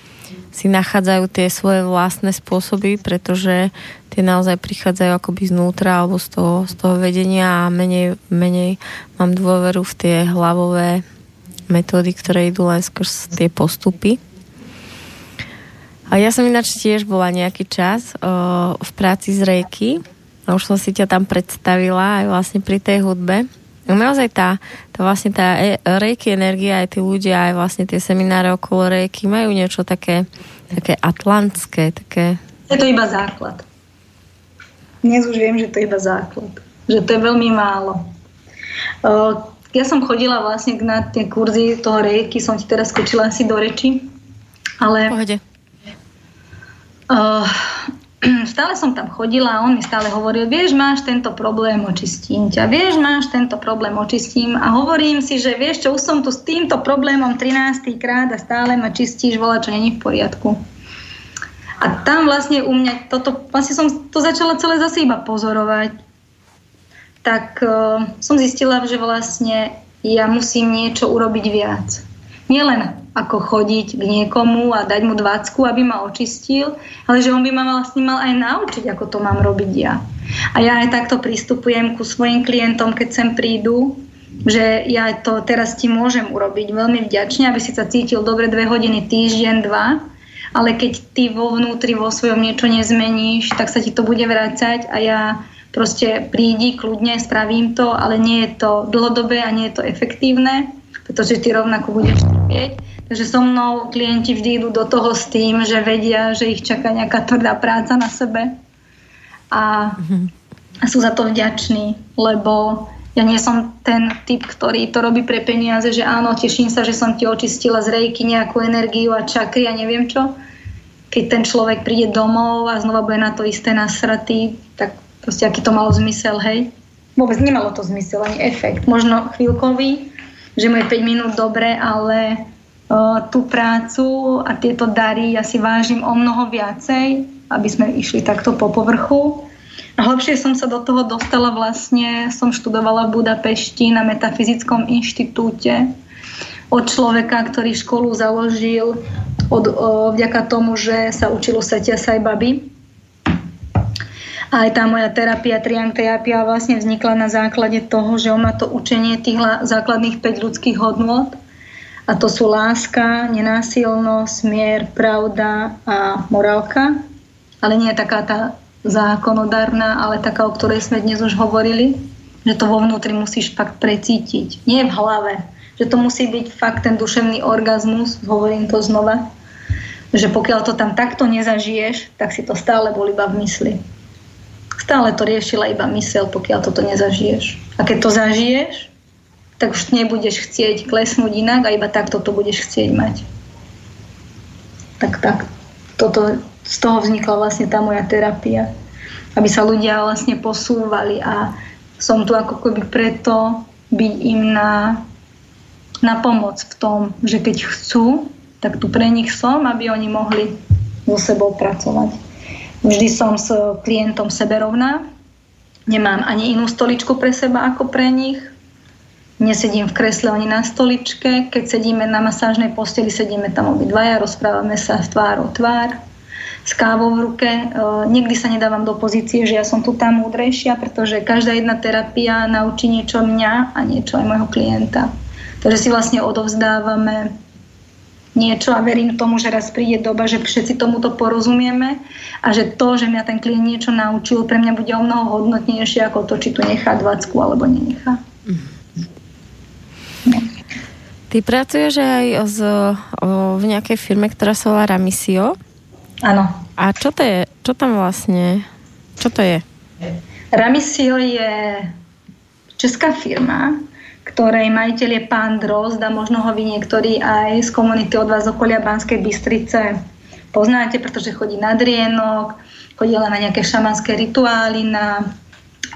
si nachádzajú tie svoje vlastné spôsoby, pretože tie naozaj prichádzajú akoby znútra alebo z toho, z toho vedenia a menej, menej mám dôveru v tie hlavové metódy, ktoré idú len skrz tie postupy. A ja som ináč tiež bola nejaký čas o, v práci z rejky. Už som si ťa tam predstavila aj vlastne pri tej hudbe. No naozaj tá, tá vlastne tá e, rejky energia, aj tí ľudia, aj vlastne tie semináre okolo rejky majú niečo také, také atlantské, také... Je to iba základ. Dnes už viem, že to je iba základ. Že to je veľmi málo. Ja som chodila vlastne na tie kurzy toho rejky, som ti teraz skočila asi do reči. Ale... Pohode. Uh, stále som tam chodila a on mi stále hovoril, vieš, máš tento problém, očistím ťa, vieš, máš tento problém, očistím a hovorím si, že vieš čo, už som tu s týmto problémom 13. krát a stále ma čistíš, volá, čo není v poriadku. A tam vlastne u mňa toto, vlastne som to začala celé zase iba pozorovať. Tak uh, som zistila, že vlastne ja musím niečo urobiť viac. Nielen ako chodiť k niekomu a dať mu dvacku, aby ma očistil, ale že on by ma vlastne mal aj naučiť, ako to mám robiť ja. A ja aj takto pristupujem ku svojim klientom, keď sem prídu, že ja to teraz ti môžem urobiť veľmi vďačne, aby si sa cítil dobre dve hodiny, týždeň, dva, ale keď ty vo vnútri, vo svojom niečo nezmeníš, tak sa ti to bude vrácať a ja proste prídi, kľudne, spravím to, ale nie je to dlhodobé a nie je to efektívne, pretože ty rovnako budeš trpieť. Takže so mnou klienti vždy idú do toho s tým, že vedia, že ich čaká nejaká tvrdá práca na sebe a, a sú za to vďační, lebo ja nie som ten typ, ktorý to robí pre peniaze, že áno, teším sa, že som ti očistila z rejky nejakú energiu a čakry a neviem čo. Keď ten človek príde domov a znova bude na to isté nasratý, tak proste aký to malo zmysel, hej? Vôbec nemalo to zmysel, ani efekt. Možno chvíľkový, že mu je 5 minút dobre, ale uh, tú prácu a tieto dary ja si vážim o mnoho viacej, aby sme išli takto po povrchu Hlbšie som sa do toho dostala vlastne, som študovala v Budapešti na Metafyzickom inštitúte od človeka, ktorý školu založil od, o, vďaka tomu, že sa učil u Satia Sajbaby. A aj tá moja terapia, triang terapia vlastne vznikla na základe toho, že on má to učenie tých základných 5 ľudských hodnôt. A to sú láska, nenásilnosť, mier, pravda a morálka. Ale nie taká tá zákonodárna, ale taká, o ktorej sme dnes už hovorili, že to vo vnútri musíš fakt precítiť. Nie v hlave. Že to musí byť fakt ten duševný orgazmus, hovorím to znova, že pokiaľ to tam takto nezažiješ, tak si to stále bol iba v mysli. Stále to riešila iba mysel, pokiaľ toto nezažiješ. A keď to zažiješ, tak už nebudeš chcieť klesnúť inak a iba takto to budeš chcieť mať. Tak tak. Toto z toho vznikla vlastne tá moja terapia. Aby sa ľudia vlastne posúvali a som tu ako keby preto byť im na, na pomoc v tom, že keď chcú, tak tu pre nich som, aby oni mohli so sebou pracovať. Vždy som s klientom seberovná, nemám ani inú stoličku pre seba ako pre nich, nesedím v kresle ani na stoličke, keď sedíme na masážnej posteli, sedíme tam obidvaja, rozprávame sa v tvár o tvár, s kávou v ruke. E, nikdy sa nedávam do pozície, že ja som tu tá múdrejšia, pretože každá jedna terapia naučí niečo mňa a niečo aj môjho klienta. Takže si vlastne odovzdávame niečo a verím tomu, že raz príde doba, že všetci tomuto porozumieme a že to, že mňa ten klient niečo naučil, pre mňa bude o mnoho hodnotnejšie ako to, či tu nechá dvacku alebo nenechá. Ty pracuješ aj z, o, v nejakej firme, ktorá sa volá Ramisio. Áno. A čo to je? Čo tam vlastne? Čo to je? Ramisio je česká firma, ktorej majiteľ je pán Drozd a možno ho vy niektorí aj z komunity od vás okolia Banskej Bystrice poznáte, pretože chodí na drienok, chodí len na nejaké šamanské rituály, na,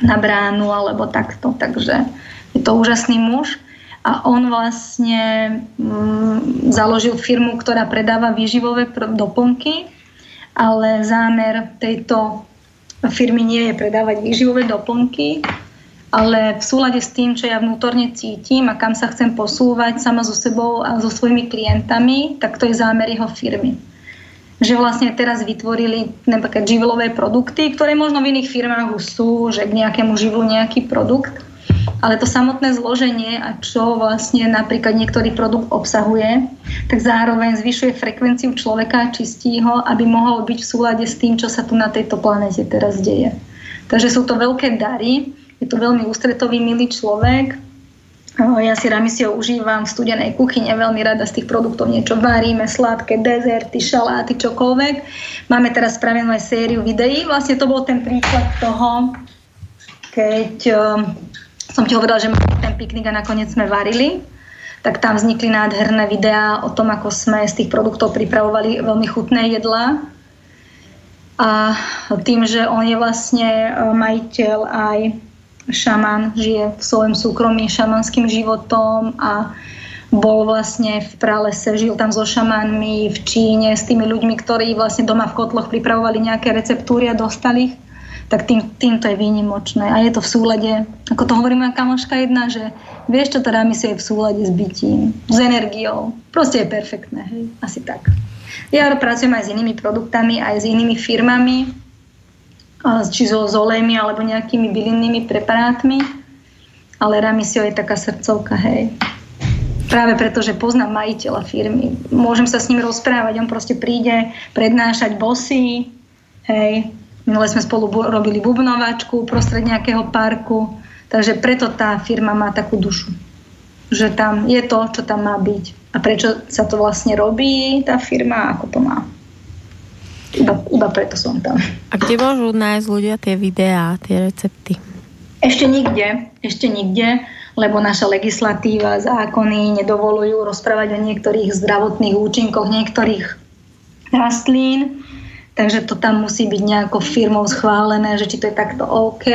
na bránu alebo takto. Takže je to úžasný muž. A on vlastne mm, založil firmu, ktorá predáva výživové doplnky, ale zámer tejto firmy nie je predávať výživové doplnky, ale v súlade s tým, čo ja vnútorne cítim a kam sa chcem posúvať sama so sebou a so svojimi klientami, tak to je zámer jeho firmy. Že vlastne teraz vytvorili napríklad živlové produkty, ktoré možno v iných firmách už sú, že k nejakému živlu nejaký produkt, ale to samotné zloženie a čo vlastne napríklad niektorý produkt obsahuje, tak zároveň zvyšuje frekvenciu človeka a čistí ho, aby mohol byť v súlade s tým, čo sa tu na tejto planete teraz deje. Takže sú to veľké dary, je to veľmi ústretový, milý človek. Ja si Ramisio užívam v studenej kuchyne, veľmi rada z tých produktov niečo varíme, sladké, dezerty, šaláty, čokoľvek. Máme teraz spravenú aj sériu videí. Vlastne to bol ten príklad toho, keď som ti hovorila, že máme ten piknik a nakoniec sme varili, tak tam vznikli nádherné videá o tom, ako sme z tých produktov pripravovali veľmi chutné jedlá. A tým, že on je vlastne majiteľ aj šaman, žije v svojom súkromí šamanským životom a bol vlastne v pralese, žil tam so šamanmi v Číne, s tými ľuďmi, ktorí vlastne doma v kotloch pripravovali nejaké receptúry a dostali ich, tak tým, týmto je výnimočné. A je to v súlade, ako to hovorí moja kamoška jedna, že vieš, čo to si je v súlade s bytím, s energiou. Proste je perfektné, hej, asi tak. Ja pracujem aj s inými produktami, aj s inými firmami, či so s olejmi alebo nejakými bylinnými preparátmi, ale Ramisio je taká srdcovka, hej. Práve preto, že poznám majiteľa firmy. Môžem sa s ním rozprávať, on proste príde prednášať bosy, hej. Minule sme spolu bu- robili bubnovačku prostred nejakého parku, takže preto tá firma má takú dušu. Že tam je to, čo tam má byť. A prečo sa to vlastne robí, tá firma, ako to má. Iba, iba preto som tam. A kde môžu nájsť ľudia tie videá, tie recepty? Ešte nikde, ešte nikde, lebo naša legislatíva, zákony nedovolujú rozprávať o niektorých zdravotných účinkoch niektorých rastlín, takže to tam musí byť nejakou firmou schválené, že či to je takto OK.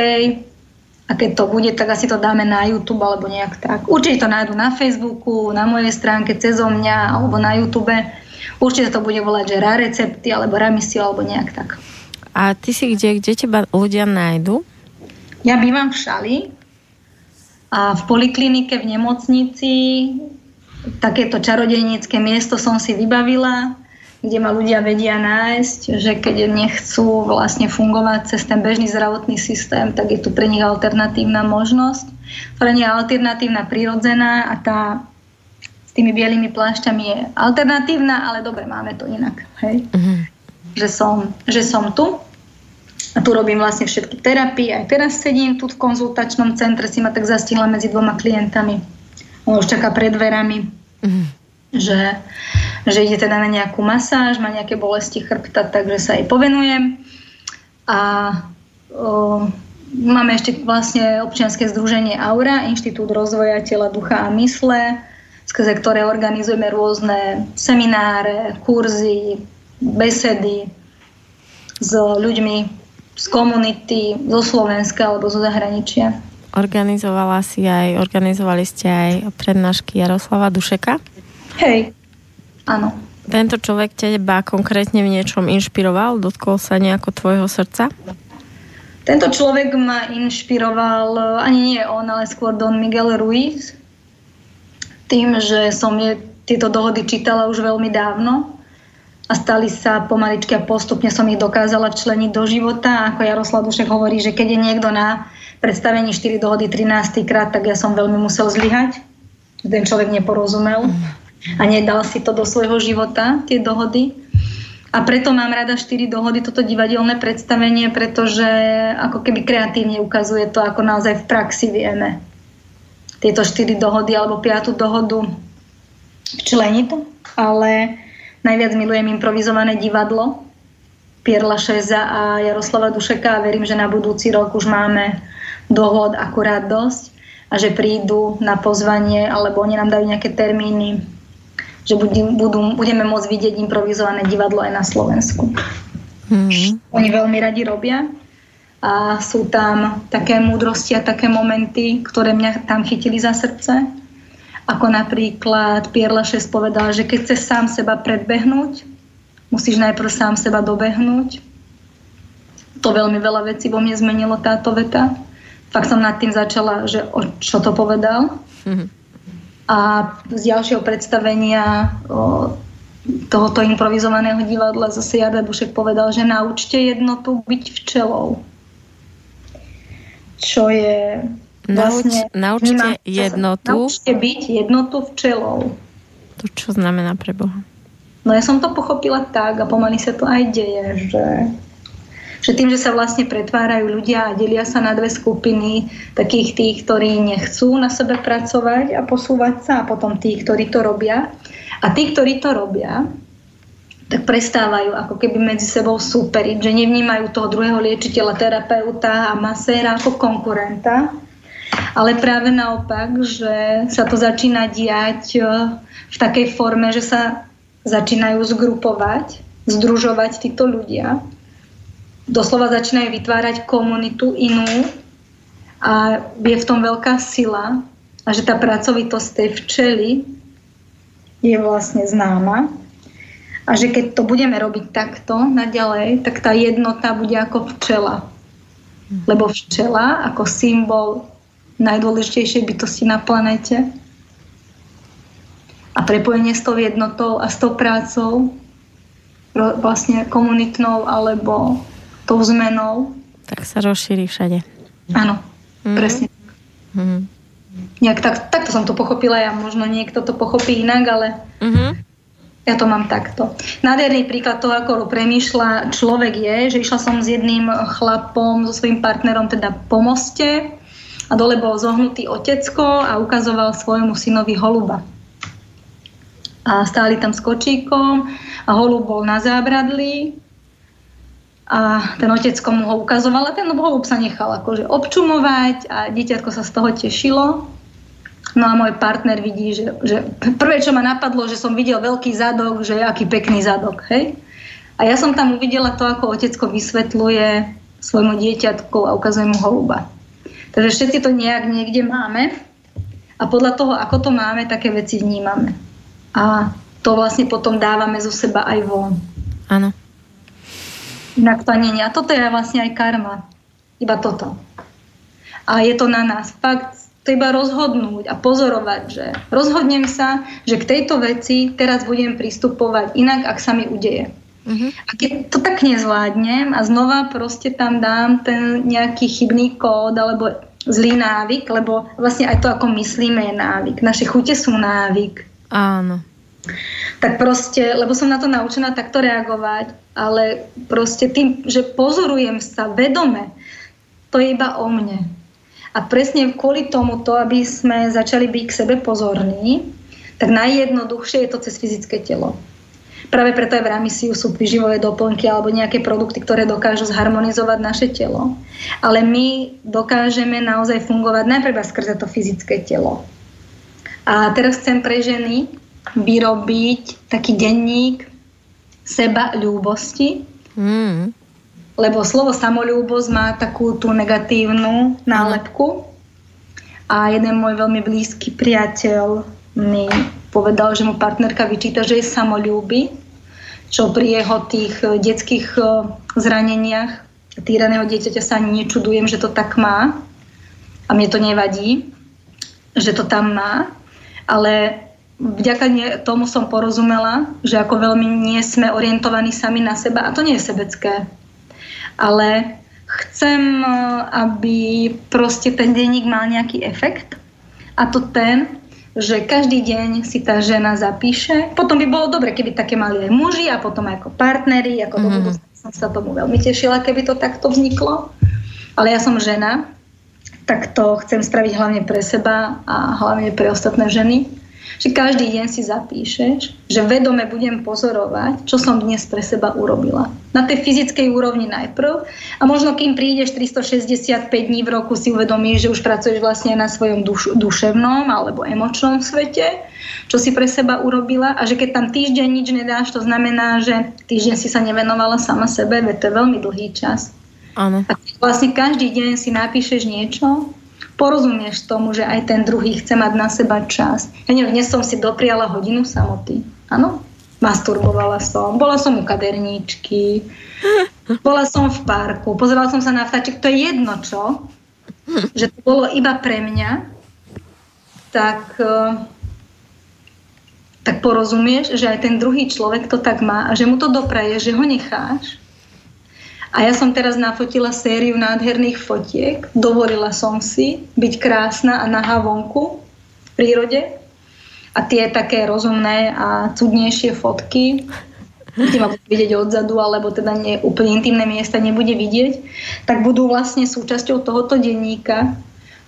A keď to bude, tak asi to dáme na YouTube alebo nejak tak. Určite to nájdu na Facebooku, na mojej stránke, cez mňa alebo na YouTube Určite to bude volať, že rá recepty, alebo ramisio, alebo nejak tak. A ty si kde, kde teba ľudia nájdu? Ja bývam v Šali a v poliklinike, v nemocnici. Takéto čarodejnícke miesto som si vybavila, kde ma ľudia vedia nájsť, že keď nechcú vlastne fungovať cez ten bežný zdravotný systém, tak je tu pre nich alternatívna možnosť, nie je alternatívna, prirodzená a tá s tými bielými plášťami je alternatívna, ale dobre, máme to inak. Hej? Uh-huh. Že, som, že som tu a tu robím vlastne všetky terapie. Aj teraz sedím tu v konzultačnom centre, si ma tak zastihla medzi dvoma klientami. On už čaká pred dverami, uh-huh. že, že ide teda na nejakú masáž, má nejaké bolesti chrbta, takže sa jej povenujem. A o, máme ešte vlastne občianske združenie Aura, Inštitút rozvoja tela, ducha a mysle, skrze ktoré organizujeme rôzne semináre, kurzy, besedy s ľuďmi z komunity, zo Slovenska alebo zo zahraničia. Organizovala si aj, organizovali ste aj prednášky Jaroslava Dušeka? Hej, áno. Tento človek teba konkrétne v niečom inšpiroval? Dotkol sa nejako tvojho srdca? Tento človek ma inšpiroval, ani nie on, ale skôr Don Miguel Ruiz, tým, že som je tieto dohody čítala už veľmi dávno a stali sa pomaličky a postupne som ich dokázala včleniť do života. Ako Jaroslav Dušek hovorí, že keď je niekto na predstavení 4 dohody 13 krát, tak ja som veľmi musel zlyhať. Ten človek neporozumel a nedal si to do svojho života, tie dohody. A preto mám rada 4 dohody, toto divadelné predstavenie, pretože ako keby kreatívne ukazuje to, ako naozaj v praxi vieme tieto štyri dohody alebo piatú dohodu včleniť, ale najviac milujem improvizované divadlo Pierla Šeza a Jaroslava Dušeka a verím, že na budúci rok už máme dohod akurát dosť. a že prídu na pozvanie, alebo oni nám dajú nejaké termíny, že budú, budú, budeme môcť vidieť improvizované divadlo aj na Slovensku. Mm-hmm. Oni veľmi radi robia a sú tam také múdrosti a také momenty, ktoré mňa tam chytili za srdce. Ako napríklad Pierre Lachaise povedal, že keď chceš sám seba predbehnúť, musíš najprv sám seba dobehnúť. To veľmi veľa vecí vo mne zmenilo táto veta fakt som nad tým začala, že o čo to povedal. Mm-hmm. A z ďalšieho predstavenia o, tohoto improvizovaného divadla zase Jarda Dušek povedal, že naučte jednotu byť včelou. Čo je vlastne... Nauč, naučte jednotu. Naučte byť jednotu včelou. To čo znamená pre Boha? No ja som to pochopila tak a pomaly sa to aj deje, že že tým, že sa vlastne pretvárajú ľudia a delia sa na dve skupiny, takých tých, ktorí nechcú na sebe pracovať a posúvať sa a potom tých, ktorí to robia. A tí, ktorí to robia, tak prestávajú ako keby medzi sebou súperiť, že nevnímajú toho druhého liečiteľa, terapeuta a maséra ako konkurenta, ale práve naopak, že sa to začína diať e, v takej forme, že sa začínajú zgrupovať, združovať títo ľudia. Doslova začínajú vytvárať komunitu inú a je v tom veľká sila a že tá pracovitosť tej včely je vlastne známa a že keď to budeme robiť takto naďalej, tak tá jednota bude ako včela. Lebo včela ako symbol najdôležitejšej bytosti na planete a prepojenie s tou jednotou a s tou prácou vlastne komunitnou alebo tou zmenou. Tak sa rozšíri všade. Áno, mm-hmm. presne. Mm-hmm. Nejak tak, takto som to pochopila, ja možno niekto to pochopí inak, ale mm-hmm. Ja to mám takto. Nádherný príklad toho, ako premýšľa človek je, že išla som s jedným chlapom, so svojím partnerom teda po moste a dole bol zohnutý otecko a ukazoval svojmu synovi holuba. A stáli tam s kočíkom a holub bol na zábradlí a ten otecko mu ho ukazoval a ten holub sa nechal akože občumovať a dieťatko sa z toho tešilo. No a môj partner vidí, že, že prvé, čo ma napadlo, že som videl veľký zadok, že aký pekný zadok, hej. A ja som tam uvidela to, ako otecko vysvetľuje svojmu dieťatku a ukazuje mu holuba. Takže všetci to nejak niekde máme a podľa toho, ako to máme, také veci vnímame. A to vlastne potom dávame zo seba aj von. Áno. Inak to nie. A toto je vlastne aj karma. Iba toto. A je to na nás. Fakt, to iba rozhodnúť a pozorovať, že rozhodnem sa, že k tejto veci teraz budem pristupovať inak, ak sa mi udeje. Uh-huh. A keď to tak nezvládnem a znova proste tam dám ten nejaký chybný kód alebo zlý návyk, lebo vlastne aj to, ako myslíme, je návyk. Naše chute sú návyk. Áno tak proste, lebo som na to naučená takto reagovať, ale proste tým, že pozorujem sa vedome, to je iba o mne. A presne kvôli tomuto, aby sme začali byť k sebe pozorní, tak najjednoduchšie je to cez fyzické telo. Práve preto aj v Ramisiu sú výživové doplnky alebo nejaké produkty, ktoré dokážu zharmonizovať naše telo. Ale my dokážeme naozaj fungovať najprv skrze to fyzické telo. A teraz chcem pre ženy, vyrobiť taký denník seba ľúbosti. Mm. Lebo slovo samolúbosť má takú tú negatívnu nálepku. A jeden môj veľmi blízky priateľ mi povedal, že mu partnerka vyčíta, že je samolúby, čo pri jeho tých detských e, zraneniach týraného dieťaťa sa ani nečudujem, že to tak má. A mne to nevadí, že to tam má. Ale vďaka tomu som porozumela, že ako veľmi nie sme orientovaní sami na seba a to nie je sebecké. Ale chcem, aby proste ten denník mal nejaký efekt a to ten, že každý deň si tá žena zapíše. Potom by bolo dobre, keby také mali aj muži a potom aj ako partneri, ako mm. do mhm. som sa tomu veľmi tešila, keby to takto vzniklo. Ale ja som žena, tak to chcem spraviť hlavne pre seba a hlavne pre ostatné ženy že každý deň si zapíšeš, že vedome budem pozorovať, čo som dnes pre seba urobila. Na tej fyzickej úrovni najprv. A možno kým prídeš 365 dní v roku si uvedomíš, že už pracuješ vlastne na svojom duš- duševnom alebo emočnom svete, čo si pre seba urobila a že keď tam týždeň nič nedáš, to znamená, že týždeň si sa nevenovala sama sebe, veď to je veľmi dlhý čas. Áno. A vlastne každý deň si napíšeš niečo, porozumieš tomu, že aj ten druhý chce mať na seba čas. Ja neviem, dnes som si dopriala hodinu samoty. Áno? Masturbovala som, bola som u kaderníčky, bola som v parku, pozerala som sa na vtáčik, to je jedno čo, že to bolo iba pre mňa, tak, eh, tak porozumieš, že aj ten druhý človek to tak má a že mu to dopraje, že ho necháš a ja som teraz nafotila sériu nádherných fotiek. Dovolila som si byť krásna a nahá vonku v prírode. A tie také rozumné a cudnejšie fotky, kde ma bude vidieť odzadu, alebo teda nie, úplne intimné miesta nebude vidieť, tak budú vlastne súčasťou tohoto denníka,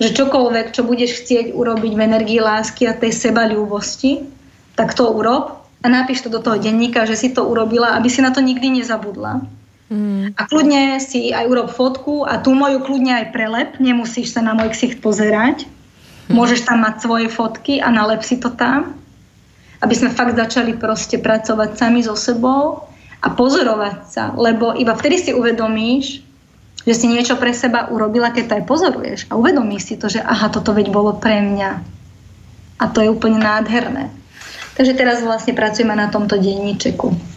že čokoľvek, čo budeš chcieť urobiť v energii lásky a tej seba ľúbosti, tak to urob a napíš to do toho denníka, že si to urobila, aby si na to nikdy nezabudla. Mm. A kľudne si aj urob fotku a tú moju kľudne aj prelep, nemusíš sa na môj ksicht pozerať. Mm. Môžeš tam mať svoje fotky a nalep si to tam, aby sme fakt začali proste pracovať sami so sebou a pozorovať sa, lebo iba vtedy si uvedomíš, že si niečo pre seba urobila, keď to aj pozoruješ a uvedomíš si to, že aha, toto veď bolo pre mňa. A to je úplne nádherné. Takže teraz vlastne pracujeme na tomto denníčeku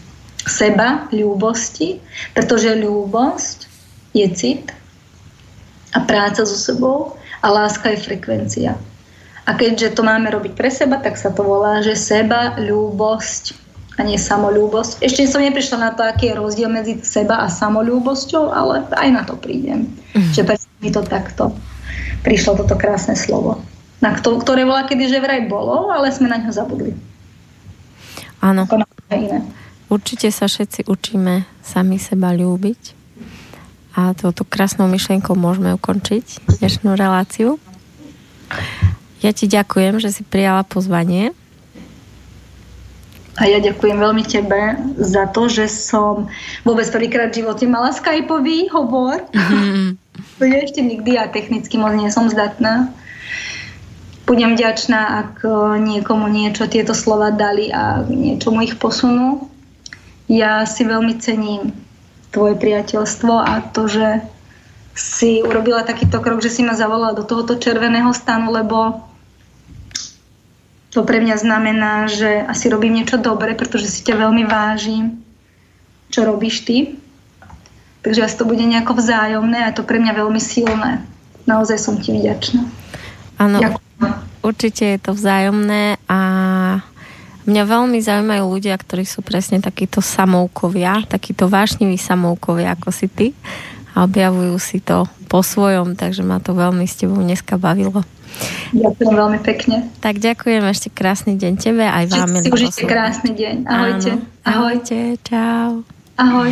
seba, ľúbosti, pretože ľúbosť je cit a práca so sebou a láska je frekvencia. A keďže to máme robiť pre seba, tak sa to volá, že seba, ľúbosť a nie samolúbosť. Ešte som neprišla na to, aký je rozdiel medzi seba a samolúbosťou, ale aj na to prídem. Mm. Že mi to takto prišlo toto krásne slovo. Na to, ktoré bola kedy že vraj bolo, ale sme na ňo zabudli. Áno. iné. Určite sa všetci učíme sami seba ľúbiť a touto krásnou myšlienkou môžeme ukončiť dnešnú reláciu. Ja ti ďakujem, že si prijala pozvanie. A ja ďakujem veľmi tebe za to, že som vôbec prvýkrát v živote mala skypový hovor. Mm-hmm. Ja ešte nikdy a technicky moc nie som zdatná. Budem vďačná, ak niekomu niečo tieto slova dali a niečo mu ich posunú ja si veľmi cením tvoje priateľstvo a to, že si urobila takýto krok, že si ma zavolala do tohoto červeného stanu, lebo to pre mňa znamená, že asi robím niečo dobre, pretože si ťa veľmi vážim, čo robíš ty. Takže asi to bude nejako vzájomné a to pre mňa veľmi silné. Naozaj som ti vďačná. Áno, určite je to vzájomné a Mňa veľmi zaujímajú ľudia, ktorí sú presne takíto samoukovia, takíto vášniví samoukovia ako si ty a objavujú si to po svojom, takže ma to veľmi s tebou dneska bavilo. Ďakujem veľmi pekne. Tak ďakujem ešte krásny deň tebe aj vám. Si užite krásny deň. Ahojte. Áno. Ahojte, čau. Ahoj.